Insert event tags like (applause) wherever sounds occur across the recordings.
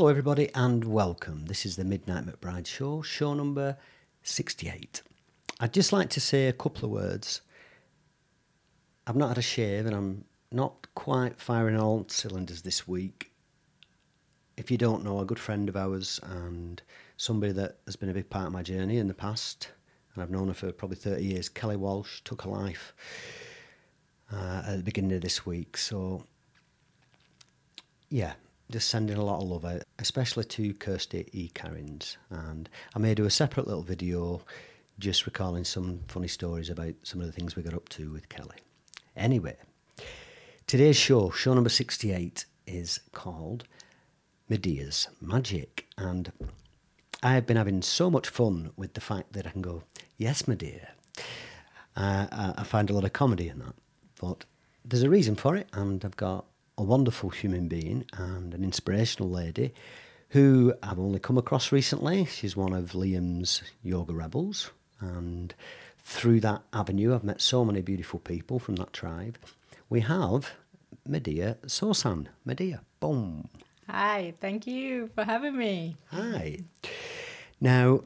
Hello, everybody, and welcome. This is the Midnight McBride Show, show number 68. I'd just like to say a couple of words. I've not had a shave and I'm not quite firing all cylinders this week. If you don't know, a good friend of ours and somebody that has been a big part of my journey in the past, and I've known her for probably 30 years, Kelly Walsh, took her life uh, at the beginning of this week. So, yeah, just sending a lot of love out, especially to Kirsty E. Carrins. And I may do a separate little video just recalling some funny stories about some of the things we got up to with Kelly. Anyway, today's show, show number 68, is called Madiha's Magic. And I have been having so much fun with the fact that I can go, yes, Madiha. Uh, I find a lot of comedy in that. But there's a reason for it, and I've got a wonderful human being and an inspirational lady who I've only come across recently. She's one of Liam's yoga rebels, and through that avenue, I've met so many beautiful people from that tribe. We have Madiha Sosan. Madiha, boom. Hi, thank you for having me. Hi. Now,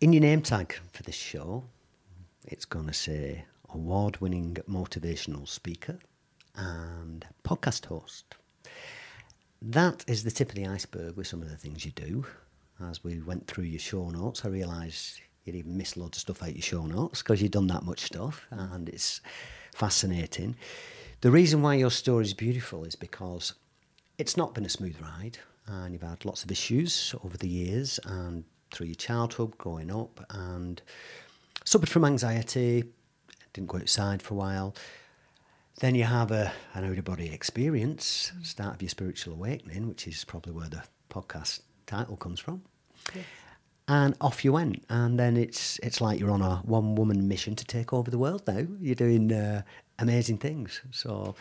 in your name tag for this show, it's going to say award winning motivational speaker and podcast host. That is the tip of the iceberg with some of the things you do. As we went through your show notes, I realised you'd even missed loads of stuff out your show notes because you've done that much stuff and it's fascinating. The reason why your story is beautiful is because it's not been a smooth ride and you've had lots of issues over the years and through your childhood growing up and suffered from anxiety, didn't go outside for a while. Then you have a, an out of body experience, start of your spiritual awakening, which is probably where the podcast title comes from. Yes. And off you went, and then it's it's like you're on a one woman mission to take over the world. Now you're doing uh, amazing things. So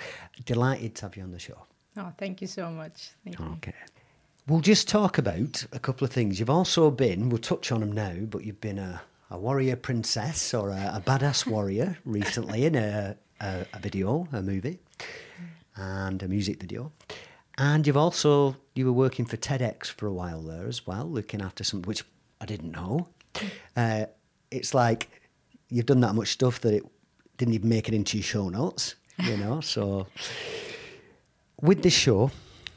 delighted to have you on the show. Oh, thank you so much. Thank you. okay. You. We'll just talk about a couple of things. You've also been, we'll touch on them now, but you've been a, a warrior princess or a, a badass warrior (laughs) recently in a, a, a, video, a movie, and a music video. And you've also you were working for TEDx for a while there as well, looking after some which I didn't know. (laughs) Uh, it's like you've done that much stuff that it didn't even make it into your show notes, you know. (laughs) so with this show,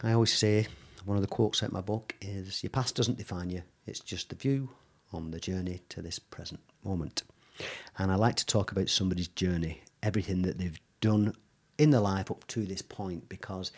I always say one of the quotes out my book is: "Your past doesn't define you; it's just the view on the journey to this present moment. And I like to talk about somebody's journey, everything that they've done in their life up to this point, because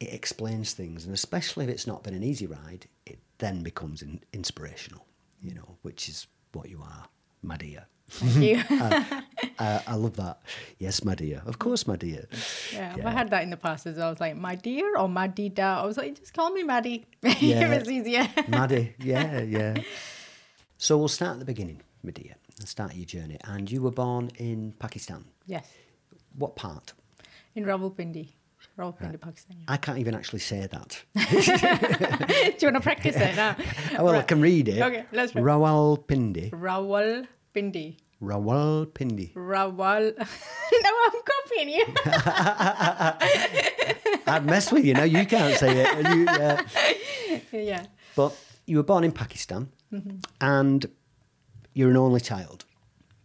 it explains things. And especially if it's not been an easy ride, it then becomes in, inspirational, you know, which is what you are, my dear. Thank you. (laughs) uh, uh, I love that. Yes, my dear. Of course, my dear. Yeah, yeah. I had that in the past as well. I was like, my dear or Madida. I was like, just call me Maddie. (laughs) Yeah. it was easier. Maddie. Yeah, yeah. So we'll start at the beginning, Madiha, and start your journey. And you were born in Pakistan. Yes. What part? In Rawalpindi. Rawalpindi, right. Pakistan. Yeah. I can't even actually say that. (laughs) Do you want to practice it now? (laughs) well, right. I can read it. Okay, let's try. Rawalpindi. Rawalpindi. Rawalpindi. Rawal. (laughs) no, I'm copying you. I'd mess with you. No, you can't say it. You, uh... Yeah. But you were born in Pakistan mm-hmm. and you're an only child.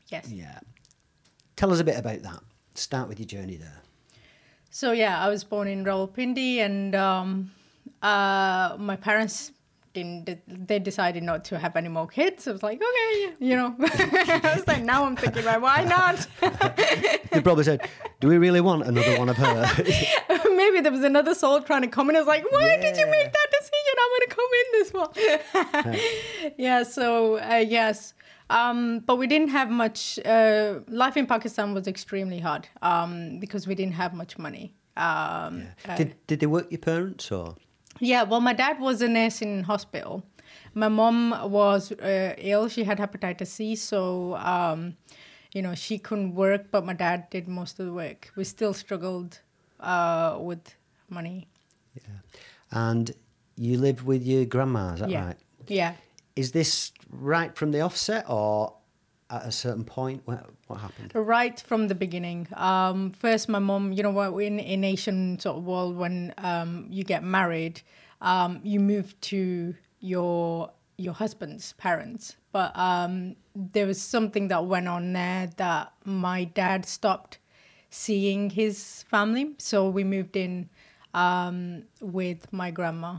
Yes. Yeah. Tell us a bit about that. Start with your journey there. So yeah, I was born in Rawalpindi, and um, uh, my parents didn't. They decided not to have any more kids. I was like, okay, you know. (laughs) I was like, now I'm thinking, why not? (laughs) they probably said, "Do we really want another one of her?" (laughs) Maybe there was another soul trying to come in. I was like, why yeah. did you make that decision? I want to come in this one. yeah. So uh, yes. Um, but we didn't have much. Uh, life in Pakistan was extremely hard um, because we didn't have much money. Um, yeah. Did Did they work your parents or? Yeah. Well, my dad was a nurse in hospital. My mom was uh, ill. She had hepatitis C, so um, you know she couldn't work. But my dad did most of the work. We still struggled uh, with money. Yeah. And you live with your grandma, is that yeah. right? Yeah. Is this right from the offset or at a certain point? What, what happened? Right from the beginning. Um, first, my mom, you know what, in, in Asian sort of world, when um, you get married, um, you move to your your husband's parents. But um, there was something that went on there that my dad stopped seeing his family, so we moved in um, with my grandma.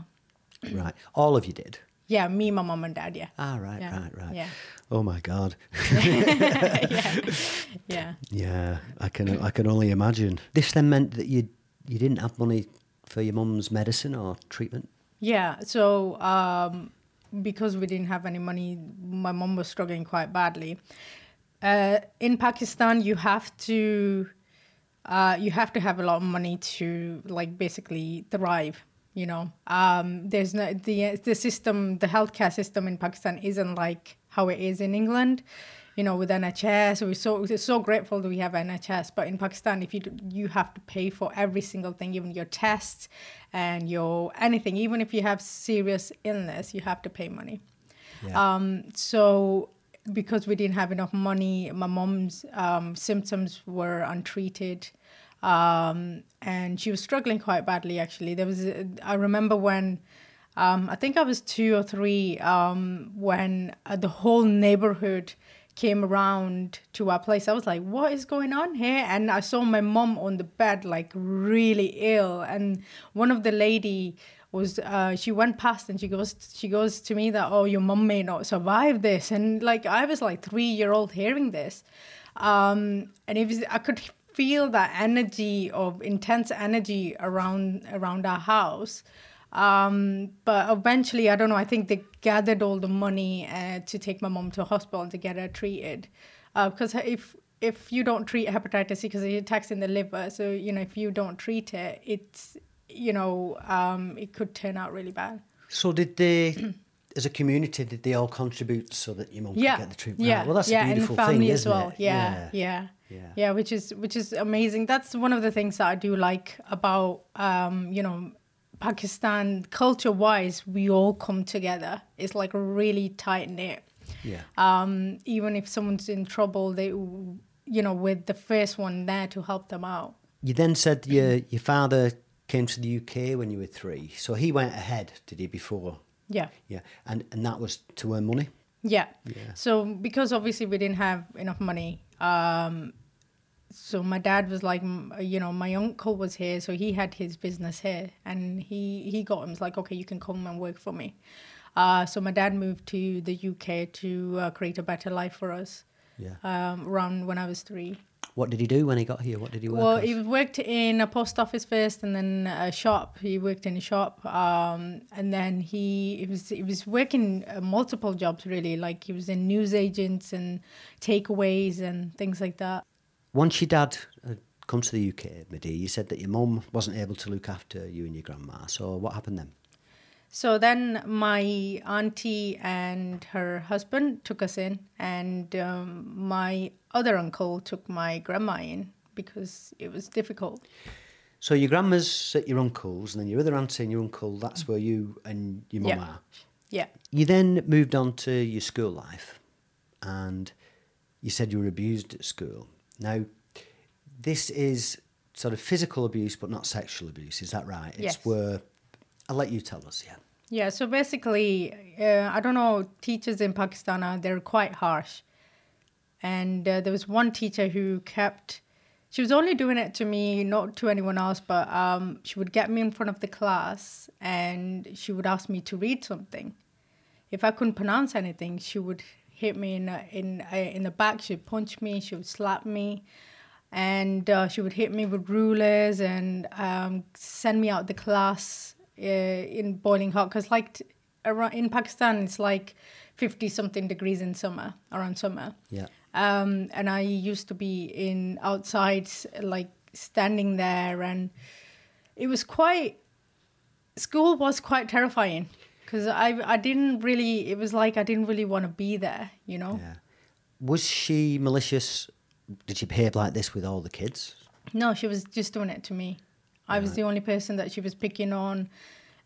Right. All of you did. Yeah, me, my mom, and dad. Yeah. Ah, right, Yeah, right, right. yeah. Oh my God. (laughs) yeah. Yeah. Yeah, I can. I can only imagine. This then meant that you you didn't have money for your mum's medicine or treatment. Yeah. So um, because we didn't have any money, my mom was struggling quite badly. Uh, in Pakistan, you have to uh, you have to have a lot of money to like basically thrive. You know, um, there's no the the system, the healthcare system in Pakistan isn't like how it is in England. You know, with NHS, we're so we're so grateful that we have NHS. But in Pakistan, if you do- you have to pay for every single thing, even your tests and your anything, even if you have serious illness, you have to pay money. Yeah. Um, so because we didn't have enough money, my mom's um, symptoms were untreated, um, and she was struggling quite badly. Actually, there was a- I remember when. Um, I think I was two or three um, when uh, the whole neighborhood came around to our place. I was like, "What is going on here?" And I saw my mom on the bed, like really ill. And one of the lady was uh, she went past and she goes she goes to me that oh your mom may not survive this and like I was like three year old hearing this um, and it was I could feel that energy of intense energy around around our house. Um, but eventually I don't know I think they gathered all the money uh, to take my mom to hospital and to get her treated. Because if if you don't treat hepatitis C because it attacks in the liver so you know if you don't treat it it's you know um, it could turn out really bad. So did they, (clears throat) as a community, did they all contribute so that your mum yeah could get the treatment? yeah Right. Well, that's yeah a beautiful and the family thing, as well yeah yeah Yeah. yeah which is which is amazing that's one of the things that i do like about um you know pakistan culture wise we all come together it's like really tight knit Yeah. um even if someone's in trouble they you know with the first one there to help them out You then said your your father came to the UK when you were three, so he went ahead, did he? Before, yeah yeah, and and that was to earn money. Yeah. Yeah. So because obviously we didn't have enough money, um, so my dad was like, you know, my uncle was here, so he had his business here, and he he got him. It's like, okay, you can come and work for me. Uh, so my dad moved to the UK to uh, create a better life for us. Yeah. Um, around when I was three. What did he do when he got here? What did he work Well, as? he worked in a post office first, and then a shop. He worked in a shop, um, and then he, he was he was working uh, multiple jobs really. Like he was in news agents and takeaways and things like that. Once your dad had come to the UK, Madi, you said that your mum wasn't able to look after you and your grandma. So what happened then? So then my auntie and her husband took us in, and um, my other uncle took my grandma in because it was difficult. So your grandma's at your uncle's, and then your other auntie and your uncle. That's where you and your mum Yeah. are. Yeah. You then moved on to your school life, and you said you were abused at school. Now, this is sort of physical abuse, but not sexual abuse. Is that right? It's Yes. where I'll let you tell us. Yeah. Yeah, so basically, uh, I don't know, teachers in Pakistan are they're quite harsh. And uh, there was one teacher who kept, she was only doing it to me, not to anyone else, but um, she would get me in front of the class and she would ask me to read something. If I couldn't pronounce anything, she would hit me in uh, in uh, in the back. She'd punch me. She would slap me, and uh, she would hit me with rulers and um, send me out the class uh, in boiling hot. Cause like t- around in Pakistan, it's like fifty something degrees in summer, around summer. Yeah. Um, and I used to be in outside, like standing there, and it was quite. School was quite terrifying because I I didn't really. It was like I didn't really want to be there, you know. Yeah. Was she malicious? Did she behave like this with all the kids? No, she was just doing it to me. I was the only person that she was picking on.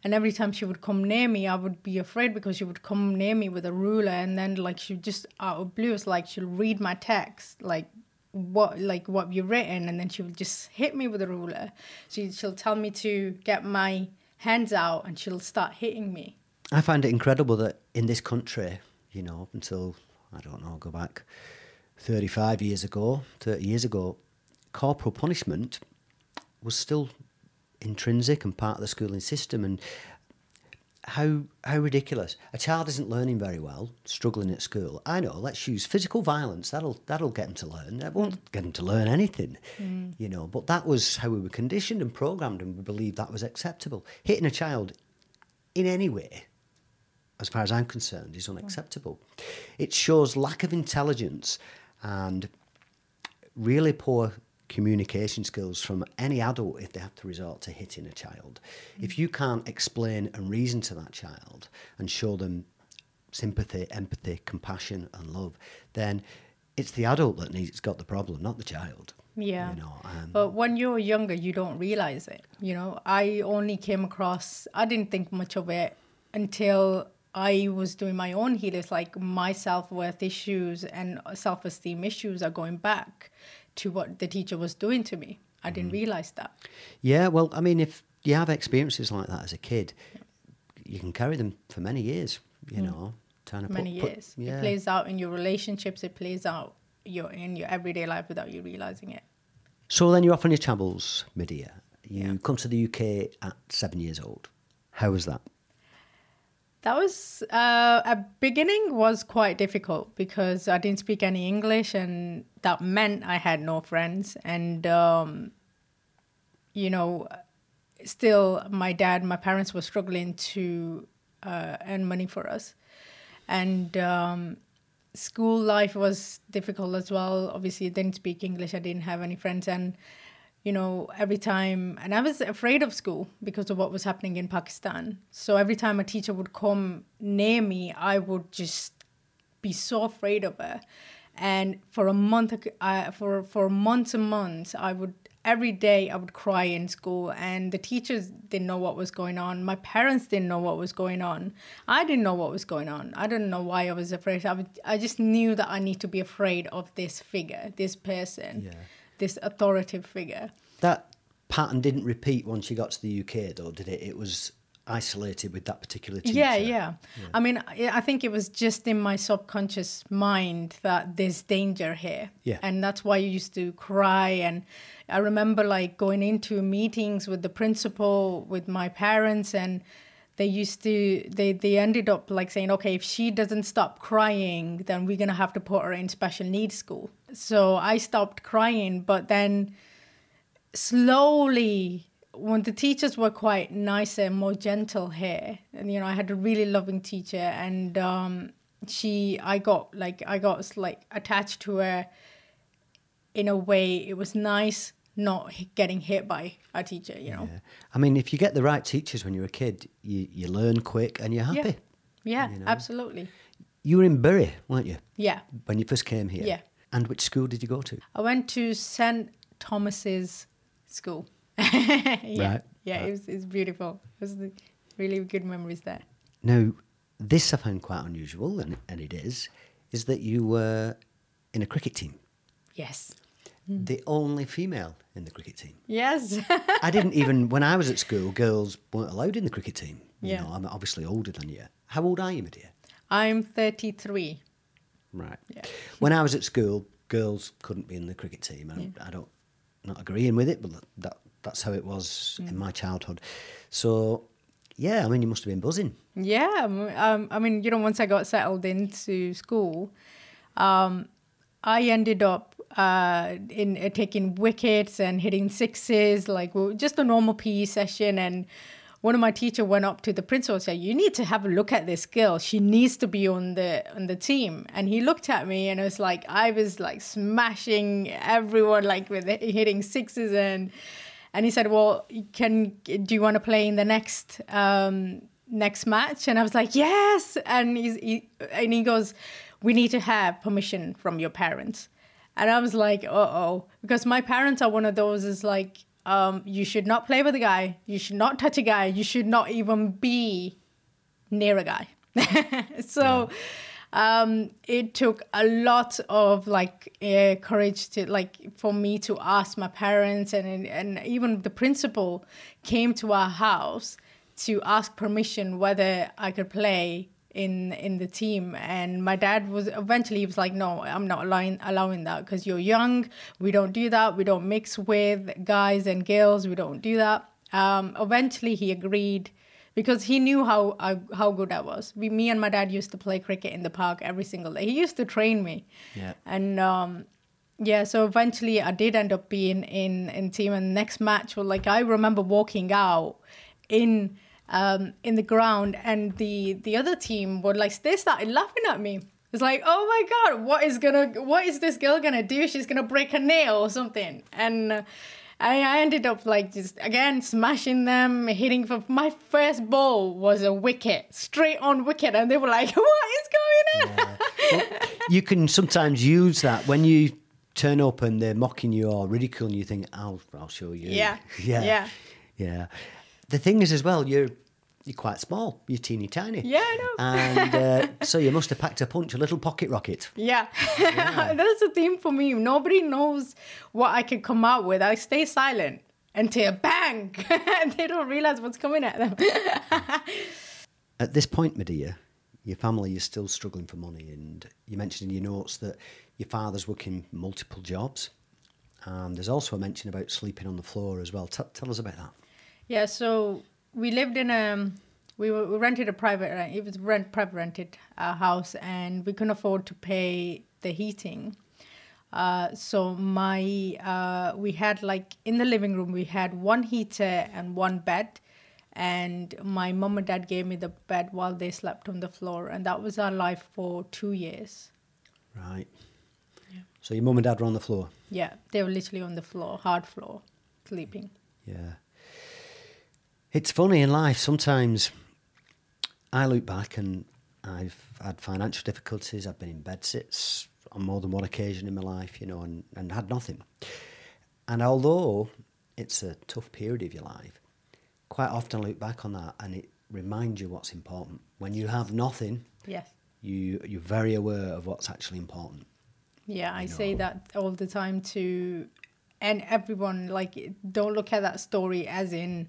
And every time she would come near me, I would be afraid because she would come near me with a ruler and then like she just out of blue, it's like she'll read my text, like what like what you've written, and then she would just hit me with a ruler. She she'll tell me to get my hands out and she'll start hitting me. I find it incredible that in this country, you know, up until, I don't know, go back 35 years ago, 30 years ago, corporal punishment was still intrinsic and part of the schooling system. And how how ridiculous! A child isn't learning very well, struggling at school. I know. Let's use physical violence. That'll that'll get them to learn. That won't get them to learn anything, mm. you know. But that was how we were conditioned and programmed, and we believed that was acceptable. Hitting a child in any way, as far as I'm concerned, is unacceptable. It shows lack of intelligence and really poor communication skills from any adult if they have to resort to hitting a child. Mm. If you can't explain and reason to that child and show them sympathy, empathy, compassion, and love, then it's the adult that needs it's got the problem, not the child. Yeah. You know, um, but when you're younger, you don't realize it. You know, I only came across, I didn't think much of it until I was doing my own healers, like my self worth issues and self esteem issues are going back to what the teacher was doing to me. I didn't mm. realize that. Yeah, well, I mean, if you have experiences like that as a kid, yeah. you can carry them for many years. You mm. know, trying to many put, years. Put, yeah. It plays out in your relationships. It plays out your in your everyday life without you realizing it. So then you're off on your travels, Madiha. You yeah. come to the UK at seven years old. How was that? That was uh, at beginning was quite difficult because I didn't speak any English, and that meant I had no friends. And um, you know, still, my dad, my parents were struggling to uh, earn money for us, and um, school life was difficult as well. Obviously, I didn't speak English. I didn't have any friends, and you know, every time, and I was afraid of school because of what was happening in Pakistan. So every time a teacher would come near me, I would just be so afraid of her. And for a month, for for months and months, I would every day I would cry in school, and the teachers didn't know what was going on. My parents didn't know what was going on. I didn't know what was going on. I didn't know why I was afraid. I, would, I just knew that I need to be afraid of this figure, this person. Yeah this authoritative figure. That pattern didn't repeat once you got to the UK, though, did it? It was isolated with that particular teacher. Yeah, yeah, yeah. I mean, I think it was just in my subconscious mind that there's danger here. Yeah. And that's why you used to cry. And I remember like going into meetings with the principal, with my parents, and they used to they they ended up like saying okay if she doesn't stop crying then we're gonna have to put her in special needs school so i stopped crying but then slowly when the teachers were quite nicer and more gentle here and you know i had a really loving teacher and um, she i got like i got like attached to her in a way it was nice not getting hit by a teacher, you know. Yeah. I mean, if you get the right teachers when you're a kid, you, you learn quick and you're happy. Yeah, yeah you know? absolutely. You were in Bury, weren't you? Yeah. When you first came here? Yeah. And which school did you go to? I went to St. Thomas's School. (laughs) yeah. Right. Yeah, right. it was it's beautiful. It was really good memories there. Now, this I found quite unusual, and, and it is, is that you were in a cricket team. Yes. Hmm. the only female in the cricket team. Yes. I didn't (laughs) even, when I was at school, girls weren't allowed in the cricket team. You yeah. know, I'm obviously older than you. How old are you, my dear? I'm 33. Right. Yeah. When I was at school, girls couldn't be in the cricket team. And yeah. I don't, not agreeing with it, but that that's how it was mm. in my childhood. So, yeah, I mean, you must have been buzzing. Yeah. Um, I mean, you know, once I got settled into school, um, I ended up uh, in uh, taking wickets and hitting sixes, like just a normal PE session. And one of my teacher went up to the principal and said, "You need to have a look at this girl. She needs to be on the on the team." And he looked at me, and it was like I was like smashing everyone, like with hitting sixes and. And he said, "Well, can do you want to play in the next um, next match?" And I was like, "Yes." And he's, he and he goes, "We need to have permission from your parents." And I was like, uh oh. Because my parents are one of those is like, um, you should not play with a guy. You should not touch a guy. You should not even be near a guy. (laughs) so yeah. um, it took a lot of like uh, courage to like for me to ask my parents and and even the principal came to our house to ask permission whether I could play in in the team. And my dad was eventually he was like no i'm not allowing allowing that because you're young. We don't do that. We don't mix with guys and girls. We don't do that. Um, eventually he agreed because he knew how how, how good i was. We, me and my dad used to play cricket in the park every single day. He used to train me. Yeah. and um, yeah so eventually i did end up being in in team. And next match well like i remember walking out in um, in the ground, and the the other team were like they started laughing at me. It's like, oh my god, what is gonna, what is this girl gonna do? She's gonna break a nail or something. And uh, I, I ended up like just again smashing them, hitting for my first ball was a wicket, straight on wicket, and they were like, (laughs) what is going on? Well, you can sometimes use that when you turn up and they're mocking you or ridiculing you. you Think, I'll, I'll show you. Yeah. (laughs) yeah, Yeah. yeah. The thing is, as well, you're you're quite small. You're teeny tiny. Yeah, I know. And uh, (laughs) so you must have packed a punch, a little pocket rocket. Yeah, (laughs) that's the theme for me. Nobody knows what I can come out with. I stay silent until bang, (laughs) and they don't realize what's coming at them. At this point, Madiha, your family is still struggling for money, and you mentioned in your notes that your father's working multiple jobs. And there's also a mention about sleeping on the floor as well. T- tell us about that. yeah, so we lived in a we, were, we rented a private. It was rent private rented uh, house, and we couldn't afford to pay the heating. Uh, so my uh, we had like in the living room we had one heater and one bed, and my mom and dad gave me the bed while they slept on the floor, and that was our life for two years. Right. So your mum and dad were on the floor. Yeah, they were literally on the floor, hard floor, sleeping. Yeah. It's funny in life, sometimes I look back and I've had financial difficulties, I've been in bed sits on more than one occasion in my life, you know, and, and had nothing. And although it's a tough period of your life, quite often I look back on that and it reminds you what's important. When you have nothing, Yes. you, you're very aware of what's actually important. Yeah, I You say that all the time to, and everyone like don't look at that story as in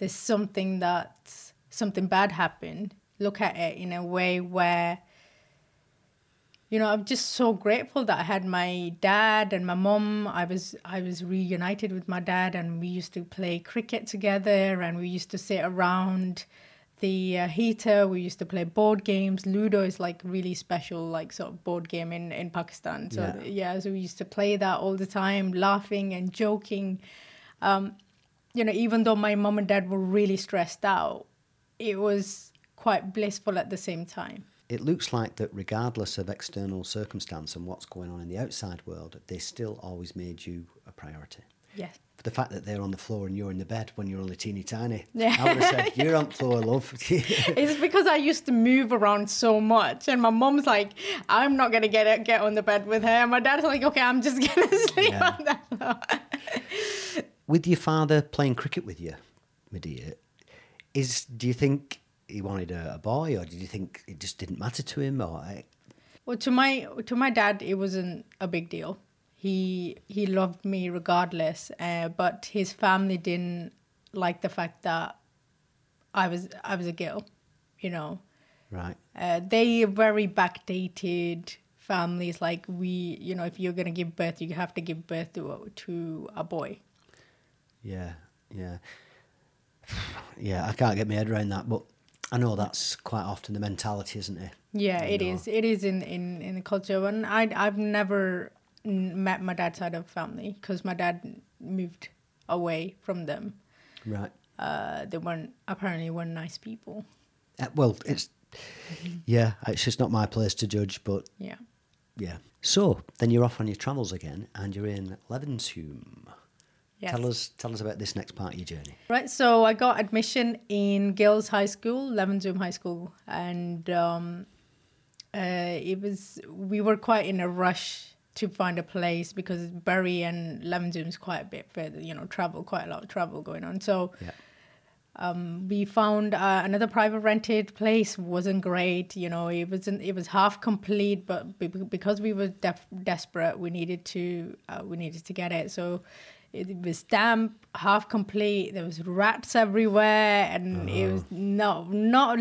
there's something that something bad happened. Look at it in a way where, you know, I'm just so grateful that I had my dad and my mom. I was I was reunited with my dad, and we used to play cricket together, and we used to sit around the uh, heater. We used to play board games. Ludo is like really special, like sort of board game in in Pakistan. So Yeah. yeah, so we used to play that all the time, laughing and joking. Um, you know, even though my mom and dad were really stressed out, it was quite blissful at the same time. It looks like that regardless of external circumstance and what's going on in the outside world, they still always made you a priority. Yes. the fact that they're on the floor and you're in the bed when you're only teeny tiny. (laughs) Yeah. I would have said, You're on the floor, love. (laughs) It's because I used to move around so much, and my mom's like, "I'm not gonna get it, get on the bed with her." And my dad's like, "Okay, I'm just gonna (laughs) sleep Yeah. on that floor." With your father playing cricket with you, Madiha, is do you think he wanted a, a boy or did you think it just didn't matter to him or eh, Well, to my to my dad, it wasn't a big deal. He he loved me regardless, uh, but his family didn't like the fact that I was I was a girl, you know. right? Uh, they are very backdated families. Like we, you know, if you're gonna give birth, you have to give birth to a, to a boy. Yeah, yeah. Yeah, I can't get my head around that, but I know that's quite often the mentality, isn't it? Yeah, You it know. is. It is in in in the culture. And I I've never met my dad's side of family because my dad moved away from them. Right. Uh, they weren't apparently weren't nice people. Uh, well, it's yeah, it's just not my place to judge, but Yeah. yeah. So then you're off on your travels again, and you're in Levenshulme. Yes. Tell us, tell us about this next part of your journey. Right, so I got admission in Girls High School, Levenshulme High School, and um, uh, it was we were quite in a rush to find a place because Bury and Levenshulme is quite a bit further, you know, travel quite a lot of travel going on. So Yeah. we found uh, another private rented place wasn't great you know it wasn't it was half complete but because we were def- desperate we needed to uh, we needed to get it so it was damp, half complete. There was rats everywhere, and it was no not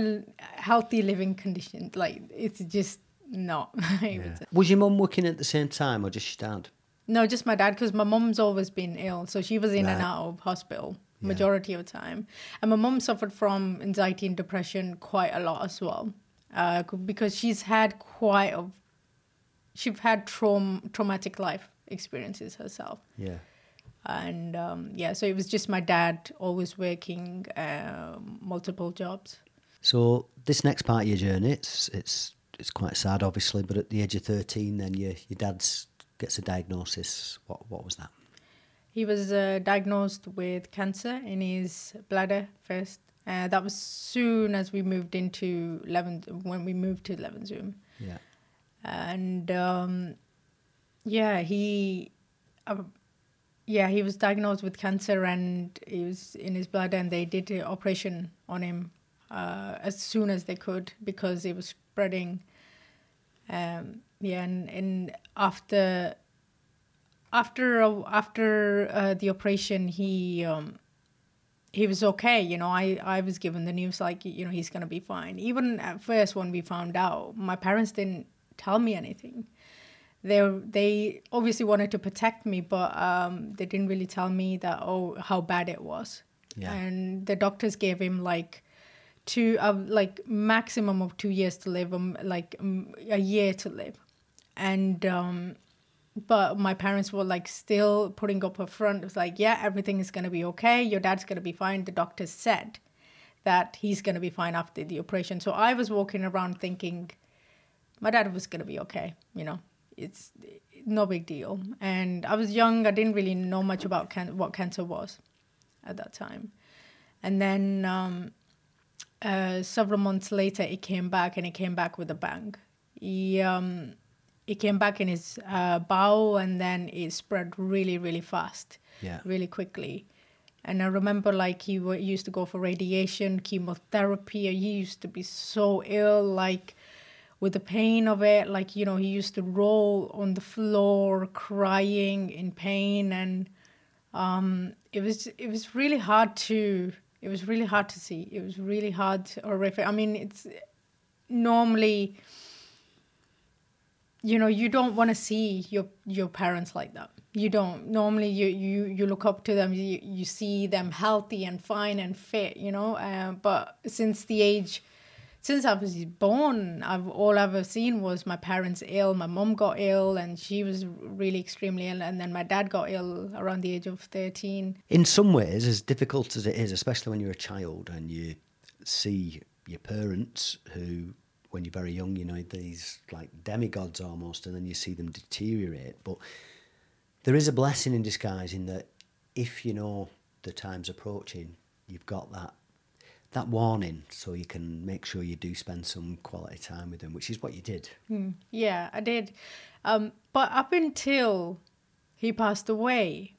healthy living conditions. Like it's just not. (laughs) it was- Was your mum working at the same time or just your dad? no, just my dad, because my mom's always been ill, so she was in and out of hospital majority of the time, and my mom suffered from anxiety and depression quite a lot as well, uh, because she's had quite a, she's had traum traumatic life experiences herself, Yeah. And um, yeah, so it was just my dad always working um multiple jobs. So this next part of your journey, it's it's it's quite sad, obviously. But at the age of thirteen, then your your dad's gets a diagnosis. What what was that? He was uh, diagnosed with cancer in his bladder first. Uh, that was soon as we moved into Leven, when we moved to Levenshulme. Yeah. And um, yeah, he, uh, yeah, he was diagnosed with cancer and he was in his bladder, and they did an operation on him uh, as soon as they could because it was spreading. Um, yeah, and, and after after after uh, the operation, he um, he was okay. You know, I I was given the news like you know he's gonna be fine. Even at first when we found out, my parents didn't tell me anything. They they obviously wanted to protect me, but um, they didn't really tell me that oh how bad it was. Yeah. And the doctors gave him like two uh, like maximum of two years to live, um, like um, a year to live, and um, but my parents were like still putting up a front. It was like, yeah, everything is gonna be okay. Your dad's gonna be fine. The doctor said that he's gonna be fine after the operation. So I was walking around thinking, my dad was gonna be okay. You know, it's no big deal. And I was young. I didn't really know much about can- what cancer was at that time. And then um, uh, several months later, it came back, and it came back with a bang. He um, it came back in his uh, bowel, and then it spread really, really fast, Yeah. really quickly. And I remember, like he wa- used to go for radiation, chemotherapy. He used to be so ill, like with the pain of it. Like you know, he used to roll on the floor, crying in pain, and um, it was it was really hard to it was really hard to see. It was really hard, horrific. I mean, it's normally you know you don't want to see your your parents like that you don't normally you you you look up to them you, you see them healthy and fine and fit you know uh, but since the age since i was born i've all i've ever seen was my parents ill my mom got ill and she was really extremely ill and then my dad got ill around the age of 13 In some ways, as difficult as it is, especially when you're a child and you see your parents who, when you're very young, you know, these like demigods almost, and then you see them deteriorate. But there is a blessing in disguise in that if you know the time's approaching, you've got that that warning, so you can make sure you do spend some quality time with them, which is what you did. Yeah, I did. Um, but up until he passed away,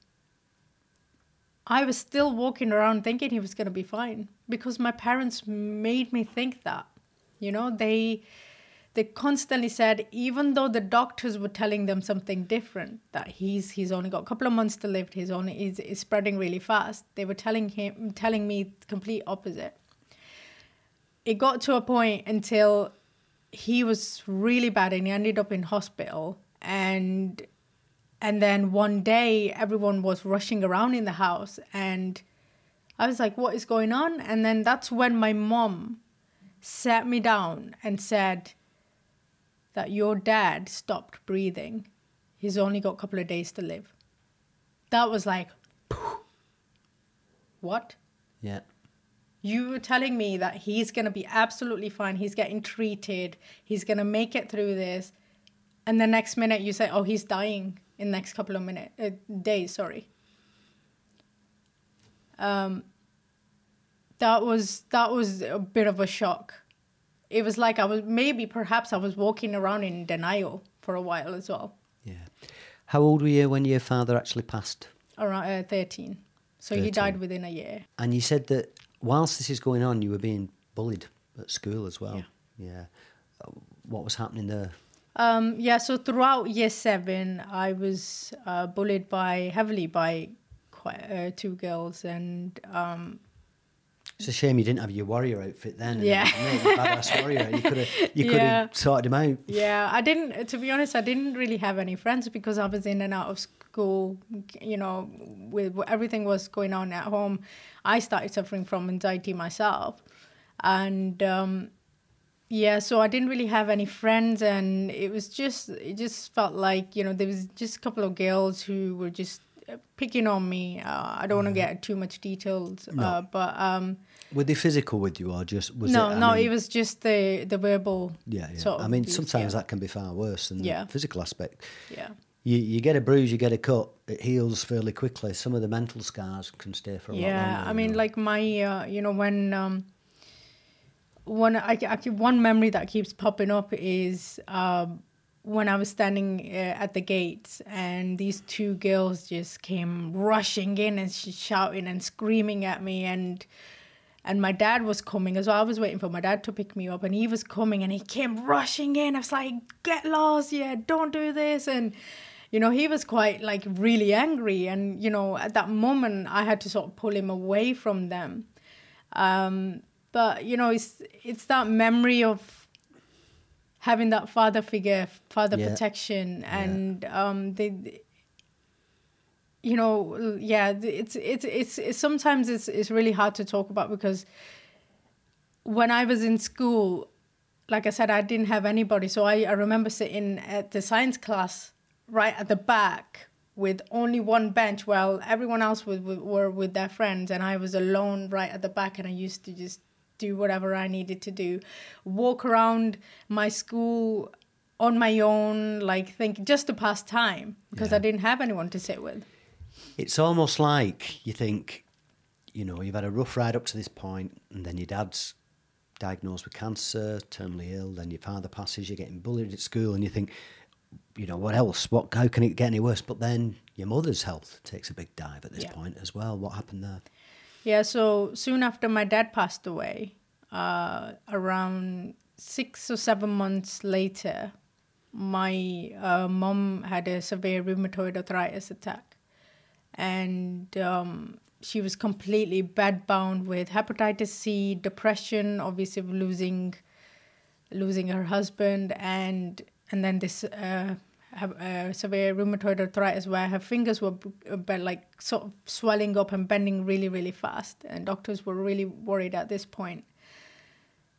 I was still walking around thinking he was going to be fine because my parents made me think that. You know, they they constantly said even though the doctors were telling them something different that he's he's only got a couple of months to live he's only is spreading really fast they were telling him telling me complete opposite it got to a point until he was really bad and he ended up in hospital. And and then one day everyone was rushing around in the house and i was like what is going on? And then that's when my mom sat me down and said that your dad stopped breathing. He's only got a couple of days to live. That was like what? Yeah. You were telling me that he's going to be absolutely fine. He's getting treated. He's going to make it through this. And the next minute you say, oh, he's dying in the next couple of minutes, uh, days, sorry. Um, that was that was a bit of a shock. It was like I was maybe perhaps I was walking around in denial for a while as well, Yeah. How old were you when your father actually passed? around uh, 13. So he died within a year. And you said that whilst this is going on, you were being bullied at school as well. Yeah. Yeah. What was happening there? Um, yeah, so throughout year seven, I was uh, bullied by heavily by quite uh, two girls, and um, It's a shame you didn't have your warrior outfit then. Yeah. badass warrior. You could have you could Yeah. have sorted him out. Yeah, I didn't. To be honest, I didn't really have any friends because I was in and out of school. You know, with everything was going on at home, I started suffering from anxiety myself, and um, yeah, so I didn't really have any friends, and it was just it just felt like you know there was just a couple of girls who were just uh, picking on me. Uh, I don't want to get too much details, uh, but um, Were they physical with you or just was no, it? No, mean, it was just the the verbal. Yeah, yeah. sort I mean, abuse, sometimes yeah. that can be far worse than Yeah. the physical aspect. Yeah. You you get a bruise, you get a cut, it heals fairly quickly. Some of the mental scars can stay for a lot yeah longer. i mean like my uh, you know when um one i actually one memory that keeps popping up is um when i was standing uh, at the gates and these two girls just came rushing in and sh- shouting and screaming at me and and my dad was coming as well. I was waiting for my dad to pick me up, and he was coming, and he came rushing in. I was like, "Get lost, yeah! Don't do this!" And you know, he was quite like really angry, and you know, at that moment, I had to sort of pull him away from them. Um, but you know, it's it's that memory of having that father figure, father Yeah. protection, and um, they you know yeah it's it's it's, it's sometimes it's it's really hard to talk about because when i was in school like i said i didn't have anybody. So i, I remember sitting at the science class right at the back with only one bench while everyone else was, were with their friends. And i was alone right at the back and i used to just do whatever i needed to do. Walk around my school on my own like think just to pass time because Yeah. i didn't have anyone to sit with It's almost like you think, you know, you've had a rough ride up to this point, and then your dad's diagnosed with cancer, terminally ill, then your father passes, you're getting bullied at school, and you think, you know, what else? What? How can it get any worse? But then your mother's health takes a big dive at this Yeah. point as well. What happened there? Yeah, so soon after my dad passed away, uh, around six or seven months later, my uh, mom had a severe rheumatoid arthritis attack. And um, she was completely bedbound with hepatitis C, depression, obviously losing losing her husband, and and then this uh, uh, severe rheumatoid arthritis where her fingers were b- uh, like sort of swelling up and bending really really fast, and doctors were really worried at this point.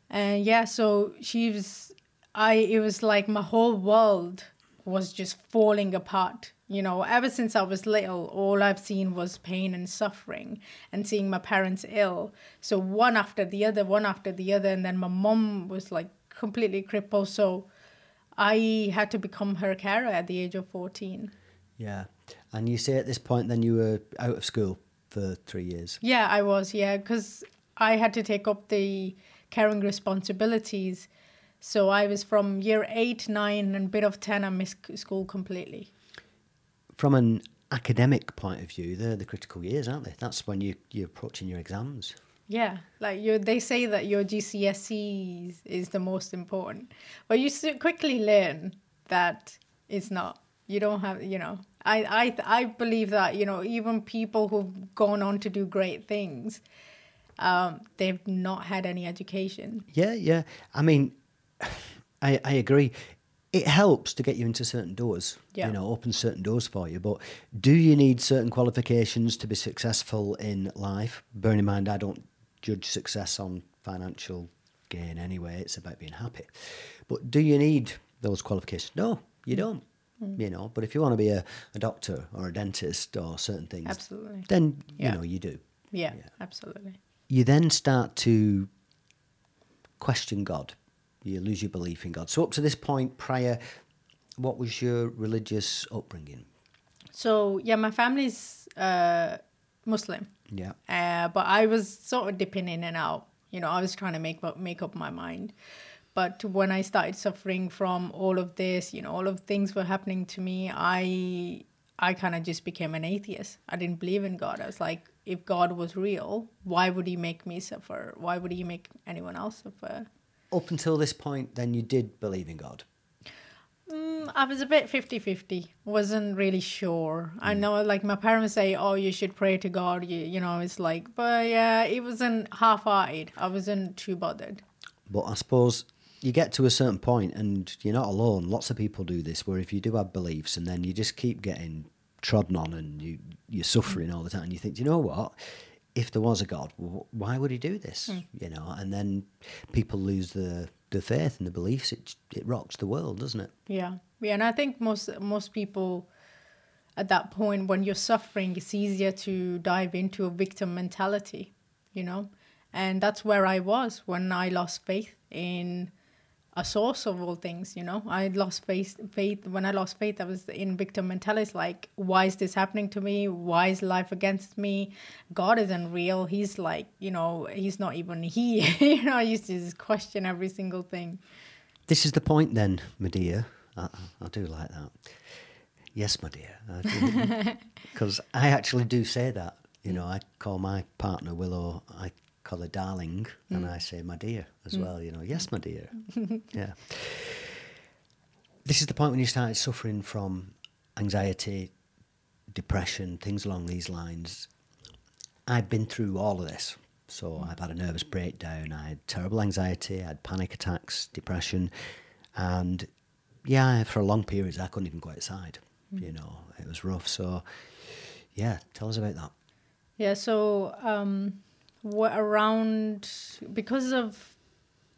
And yeah, so she was, I it was like my whole world was just falling apart. You know, ever since I was little, all I've seen was pain and suffering and seeing my parents ill. So one after the other, one after the other. And then my mom was like completely crippled. So I had to become her carer at the age of 14. Yeah. And you say at this point, then you were out of school for three years. Yeah, I was, yeah, because I had to take up the caring responsibilities. So I was from year eight, nine, and bit of 10, I missed school completely. From an academic point of view, they're the critical years, aren't they? That's when you, you're approaching your exams. Yeah, like you, they say that your GCSEs is the most important, but you quickly learn that it's not. You don't have, you know. I, I, I believe that you know even people who've gone on to do great things, um, they've not had any education. Yeah, yeah. I mean, (sighs) I, I agree. It helps to get you into certain doors, Yeah. you know, open certain doors for you. But do you need certain qualifications to be successful in life? Bearing in mind, I don't judge success on financial gain anyway. It's about being happy. But do you need those qualifications? No, you don't. Mm. You know, but if you want to be a, a doctor or a dentist or certain things, Absolutely. then Yeah. you know you do. Yeah, Yeah. absolutely. you then start to question God. You lose your belief in God. So up to this point, prior, what was your religious upbringing? So yeah, my family's uh, Muslim, Yeah. uh, but I was sort of dipping in and out. You know, I was trying to make up, make up my mind. But when I started suffering from all of this, you know, all of things were happening to me. I I kind of just became an atheist. I didn't believe in God. I was like, if God was real, why would He make me suffer? Why would He make anyone else suffer? Up until this point, then you did believe in God. Mm, I was a bit 50-50. Wasn't really sure. I know like my parents say, "Oh, you should pray to God." You, you know, it's like, but yeah, it wasn't half-hearted. I wasn't too bothered. But I suppose you get to a certain point and you're not alone. Lots of people do this where if you do have beliefs and then you just keep getting trodden on and you, you're suffering all the time, and you think, "Do you know what? If there was a God, why would he do this? Hmm. You know, and then people lose the, the faith and the beliefs. It, it rocks the world, doesn't it? Yeah, yeah, and I think most most people at that point when you're suffering, it's easier to dive into a victim mentality, you know, and that's where I was when I lost faith in a source of all things. You know, I lost faith. Faith when I lost faith, I was in victim mentality. Like, why is this happening to me? Why is life against me? God isn't real. He's like, you know, he's not even here. (laughs) you know, I used to just question every single thing. This is the point then, my dear. I, I I do like that. Yes, my dear. Because I actually do say that. You know, I call my partner Willow, I call her darling, and mm. I say my dear as mm. well. You know, yes, my dear. (laughs) yeah. This is the point when you started suffering from anxiety, depression, things along these lines. I've been through all of this. So mm. I've had a nervous breakdown, I had terrible anxiety, I had panic attacks, depression, and yeah, for a long periods I couldn't even go outside. You know, it was rough. So yeah, tell us about that. Yeah, so um, what around because of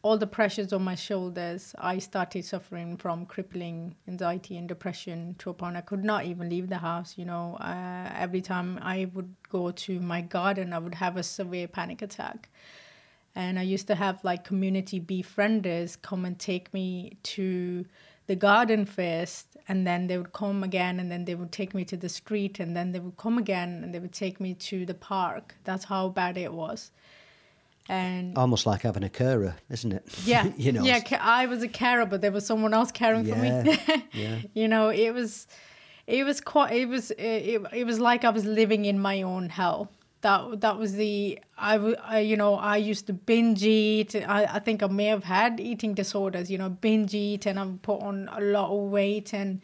all the pressures on my shoulders, I started suffering from crippling anxiety and depression to a point I could not even leave the house. You know, uh, every time I would go to my garden, I would have a severe panic attack. And I used to have like community befrienders come and take me to the garden first, and then they would come again, and then they would take me to the street, and then they would come again, and they would take me to the park. That's how bad it was. And Almost like having a carer, isn't it? yeah, (laughs) you know. yeah. I was a carer, but there was someone else caring for me. Yeah, (laughs) yeah. you know, it was, it was quite. It was. It, it was like I was living in my own hell. That that was the. I, I you know I used to binge eat. I I think I may have had eating disorders. You know, binge eat, and I put on a lot of weight and.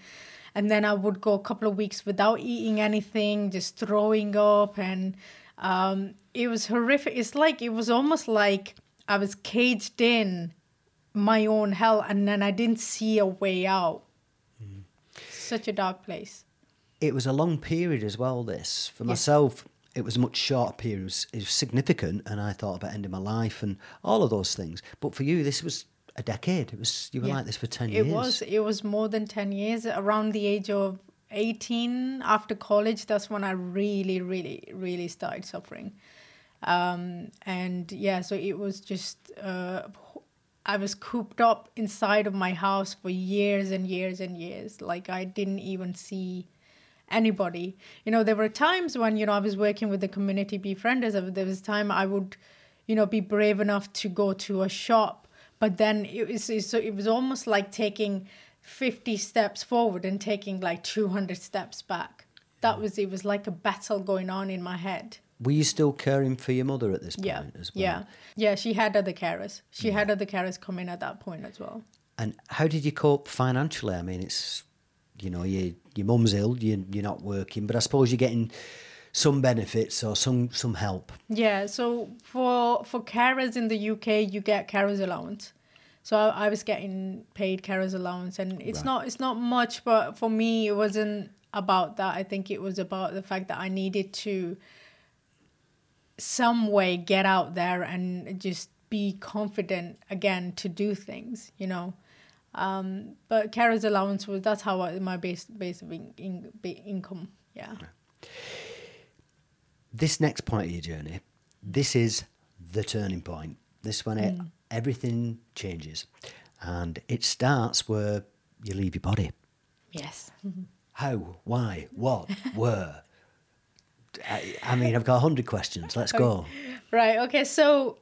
And then I would go a couple of weeks without eating anything, just throwing up, and um, it was horrific. It's like it was almost like I was caged in my own hell, and then I didn't see a way out. Such a dark place. It was a long period as well, this. For myself, it was a much shorter period. It was, it was significant, and I thought about ending my life and all of those things. But for you, this was a decade. It was You were Yeah. like this for 10 It years. was. It was more than ten years. Around the age of eighteen, after college, that's when I really, really, really started suffering. Um, and yeah, so it was just. Uh, I was cooped up inside of my house for years and years and years. Like I didn't even see anybody. You know, there were times when you know I was working with the community befrienders. There was time I would, you know, be brave enough to go to a shop, but then it was it- so it was almost like taking fifty steps forward and taking like two hundred steps back. That was it was like a battle going on in my head. Were you still caring for your mother at this point Yeah, as well? yeah, yeah. She had other carers. She had other carers come in at that point as well. And how did you cope financially? I mean, it's, you know, you, your mum's ill, you, you're not working, but I suppose you're getting some benefits or some, some help. Yeah, so for for carers in the UK, you get carers allowance. So I, I was getting paid carers allowance, and it's Right. not it's not much, but for me, it wasn't about that. I think it was about the fact that I needed to some way get out there and just be confident again to do things, you know. Um, but carers allowance was that's how I, my base base of in, in, be- income. Yeah. This next point of your journey, this is the turning point. This when it, everything changes. And it starts where you leave your body. Yes. How, why, what, (laughs) where? I, I mean, I've got a hundred questions. Let's go. Right. Okay. So,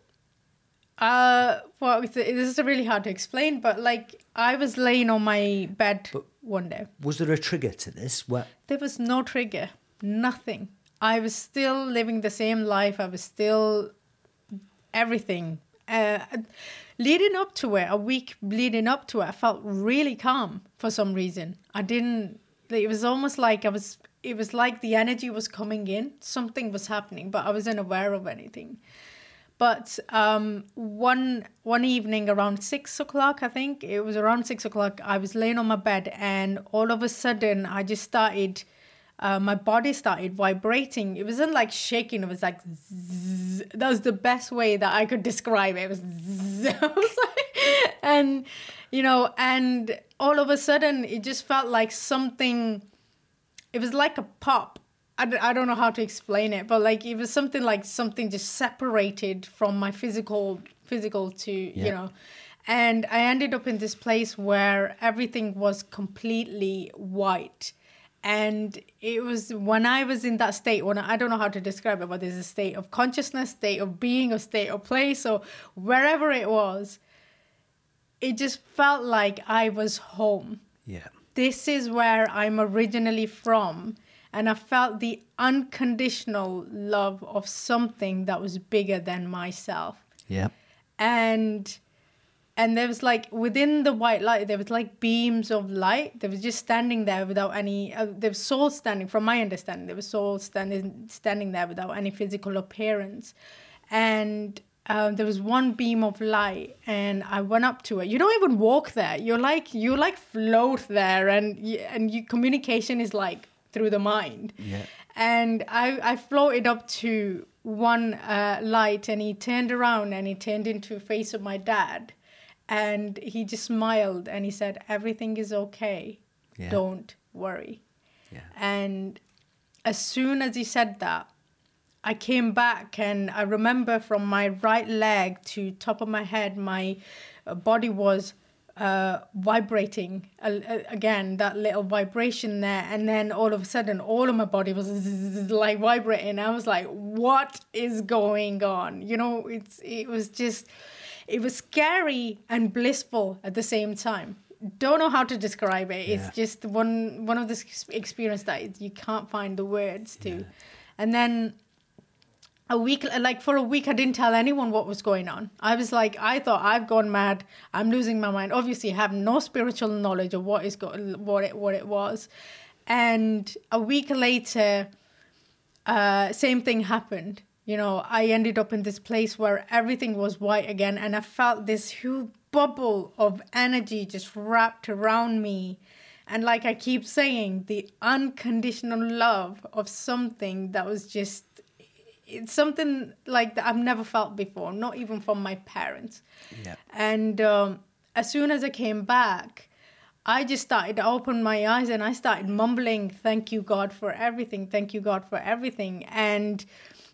uh, well, this is really hard to explain, but like I was laying on my bed one day. Was there a trigger to this? What? There was no trigger, nothing. I was still living the same life. I was still everything. Uh, leading up to it, a week leading up to it, I felt really calm for some reason. I didn't. It was almost like I was. It was like the energy was coming in. Something was happening, but I wasn't aware of anything. But um, one one evening around six o'clock, I think it was around six o'clock. I was laying on my bed, and all of a sudden, I just started. Uh, my body started vibrating. It wasn't like shaking. It was like zzz. that was the best way that I could describe it. It was, (laughs) was like, and you know, and all of a sudden, it just felt like something. It was like a pop I d- I don't know how to explain it, but like it was something like something just separated from my physical physical to Yeah. you know, and I ended up in this place where everything was completely white. And it was when I was in that state, when I, I don't know how to describe it, but there's a state of consciousness, state of being, a state of place, or wherever it was, it just felt like I was home Yeah. this is where I'm originally from. And I felt the unconditional love of something that was bigger than myself. Yeah. And and there was like within the white light, there was like beams of light. They was just standing there without any. Uh, there was souls standing, from my understanding, there was souls standing standing there without any physical appearance, and um, there was one beam of light, and I went up to it. You don't even walk there. You're like you like float there, and you, and you communication is like through the mind Yeah. and I, I floated up to one uh, light and he turned around and he turned into the face of my dad and he just smiled and he said everything is okay Yeah. don't worry Yeah. and as soon as he said that i came back and i remember from my right leg to top of my head my uh, body was uh, vibrating uh, again that little vibration there. And then all of a sudden all of my body was like vibrating. I was like what is going on? You know it's it was just it was scary and blissful at the same time. Don't know how to describe it. Yeah. it's just one one of the experience that you can't find the words to. And then a week like for a week i didn't tell anyone what was going on. I was like i thought i've gone mad. I'm losing my mind. Obviously I have no spiritual knowledge of what is go- what it what it was. And a week later uh same thing happened. You know i ended up in this place where everything was white again and i felt this huge bubble of energy just wrapped around me. And like i keep saying the unconditional love of something that was just it's something like that I've never felt before, not even from my parents. Yeah. And um, as soon as I came back, I just started to open my eyes and I started mumbling, Thank you, God, for everything. Thank you, God, for everything. And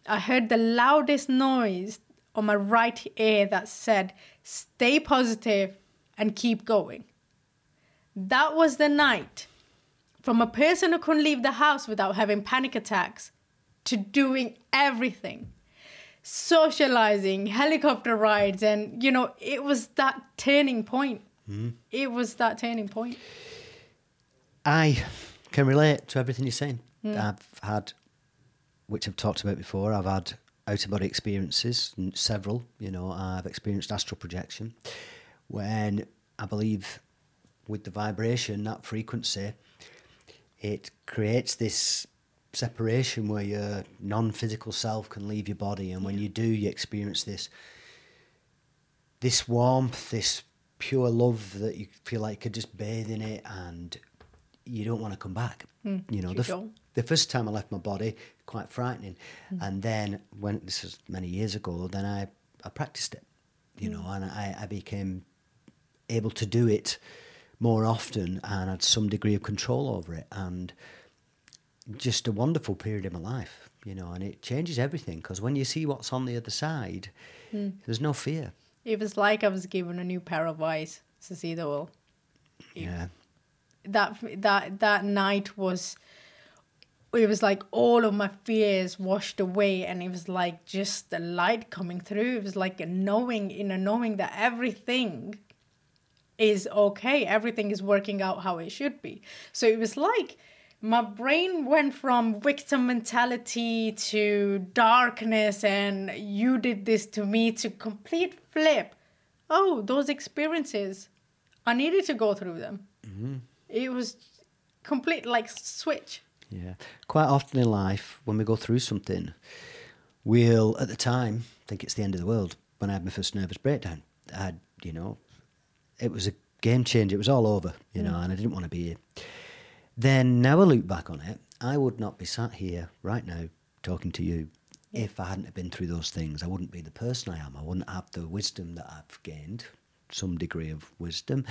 I heard the loudest noise on my right ear that said, Stay positive and keep going. That was the night from a person who couldn't leave the house without having panic attacks to doing everything. Socializing helicopter rides and you know it was that turning point. Hmm. It was that turning point. I can relate to everything you're saying. Hmm. I've had, which I've talked about before, I've had out of body experiences, several. You know, I've experienced astral projection. When I believe with the vibration, that frequency, it creates this separation where your non physical self can leave your body. And when you do, you experience this this warmth, this pure love that you feel like you could just bathe in it and you don't want to come back. Hmm. you know, the, f- the first time I left my body, quite frightening. Hmm. And then when this was many years ago, then I, I practiced it, you hmm. know, and I, I became able to do it more often and had some degree of control over it. And just a wonderful period in my life, you know, and it changes everything because when you see what's on the other side, hmm. there's no fear. it was like i was given a new pair of eyes to see the world Yeah. that that that night was it was like all of my fears washed away and it was like just the light coming through. It was like a knowing in a knowing that everything is okay. Everything is working out how it should be. So it was like my brain went from victim mentality to darkness and you did this to me to complete flip oh, those experiences, I needed to go through them. Mm-hmm. It was complete like switch. Yeah. Quite often in life, when we go through something, we'll, at the time, think it's the end of the world. When I had my first nervous breakdown, I had, you know, it was a game changer. It was all over, you know, and I didn't want to be here. Then now I look back on it, I would not be sat here right now talking to you if I hadn't have been through those things. I wouldn't be the person I am. I wouldn't have the wisdom that I've gained, some degree of wisdom.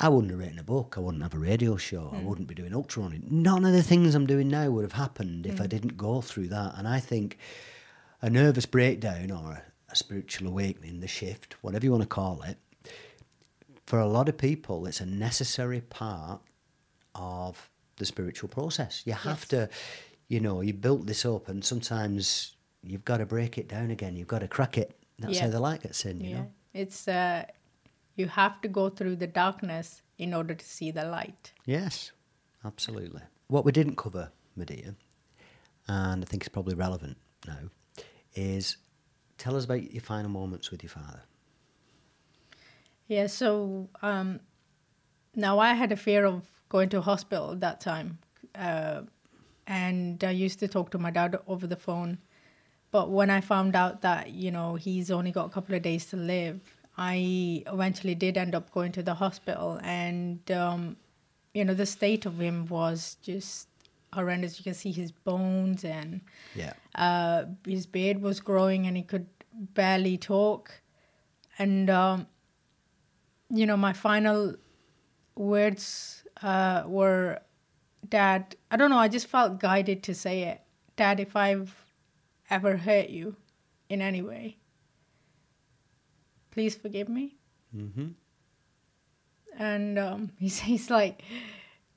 I wouldn't have written a book. I wouldn't have a radio show. I hmm. wouldn't be doing ultra running. None of the things I'm doing now would have happened if I hmm. didn't go through that. And I think a nervous breakdown or a, a spiritual awakening, the shift, whatever you want to call it, for a lot of people, it's a necessary part of the spiritual process. You have Yes. to, you know, you built this up, and sometimes you've got to break it down again. You've got to crack it. That's how Yeah. the light gets in, you Yeah. know. It's uh you have to go through the darkness in order to see the light. Yes, absolutely. What we didn't cover, Madiha, and I think it's probably relevant now, is tell us about your final moments with your father. Yeah, so um, now I had a fear of going to hospital at that time. Uh, and I used to talk to my dad over the phone. But when I found out that, you know, he's only got a couple of days to live, I eventually did end up going to the hospital. And, um, you know, the state of him was just horrendous. You can see his bones and Yeah. uh, his beard was growing and he could barely talk. And, um, you know, my final words uh, were, Dad, I don't know, I just felt guided to say it. Dad, if I've ever hurt you in any way, please forgive me. Mm-hmm. And um, (laughs) he says like,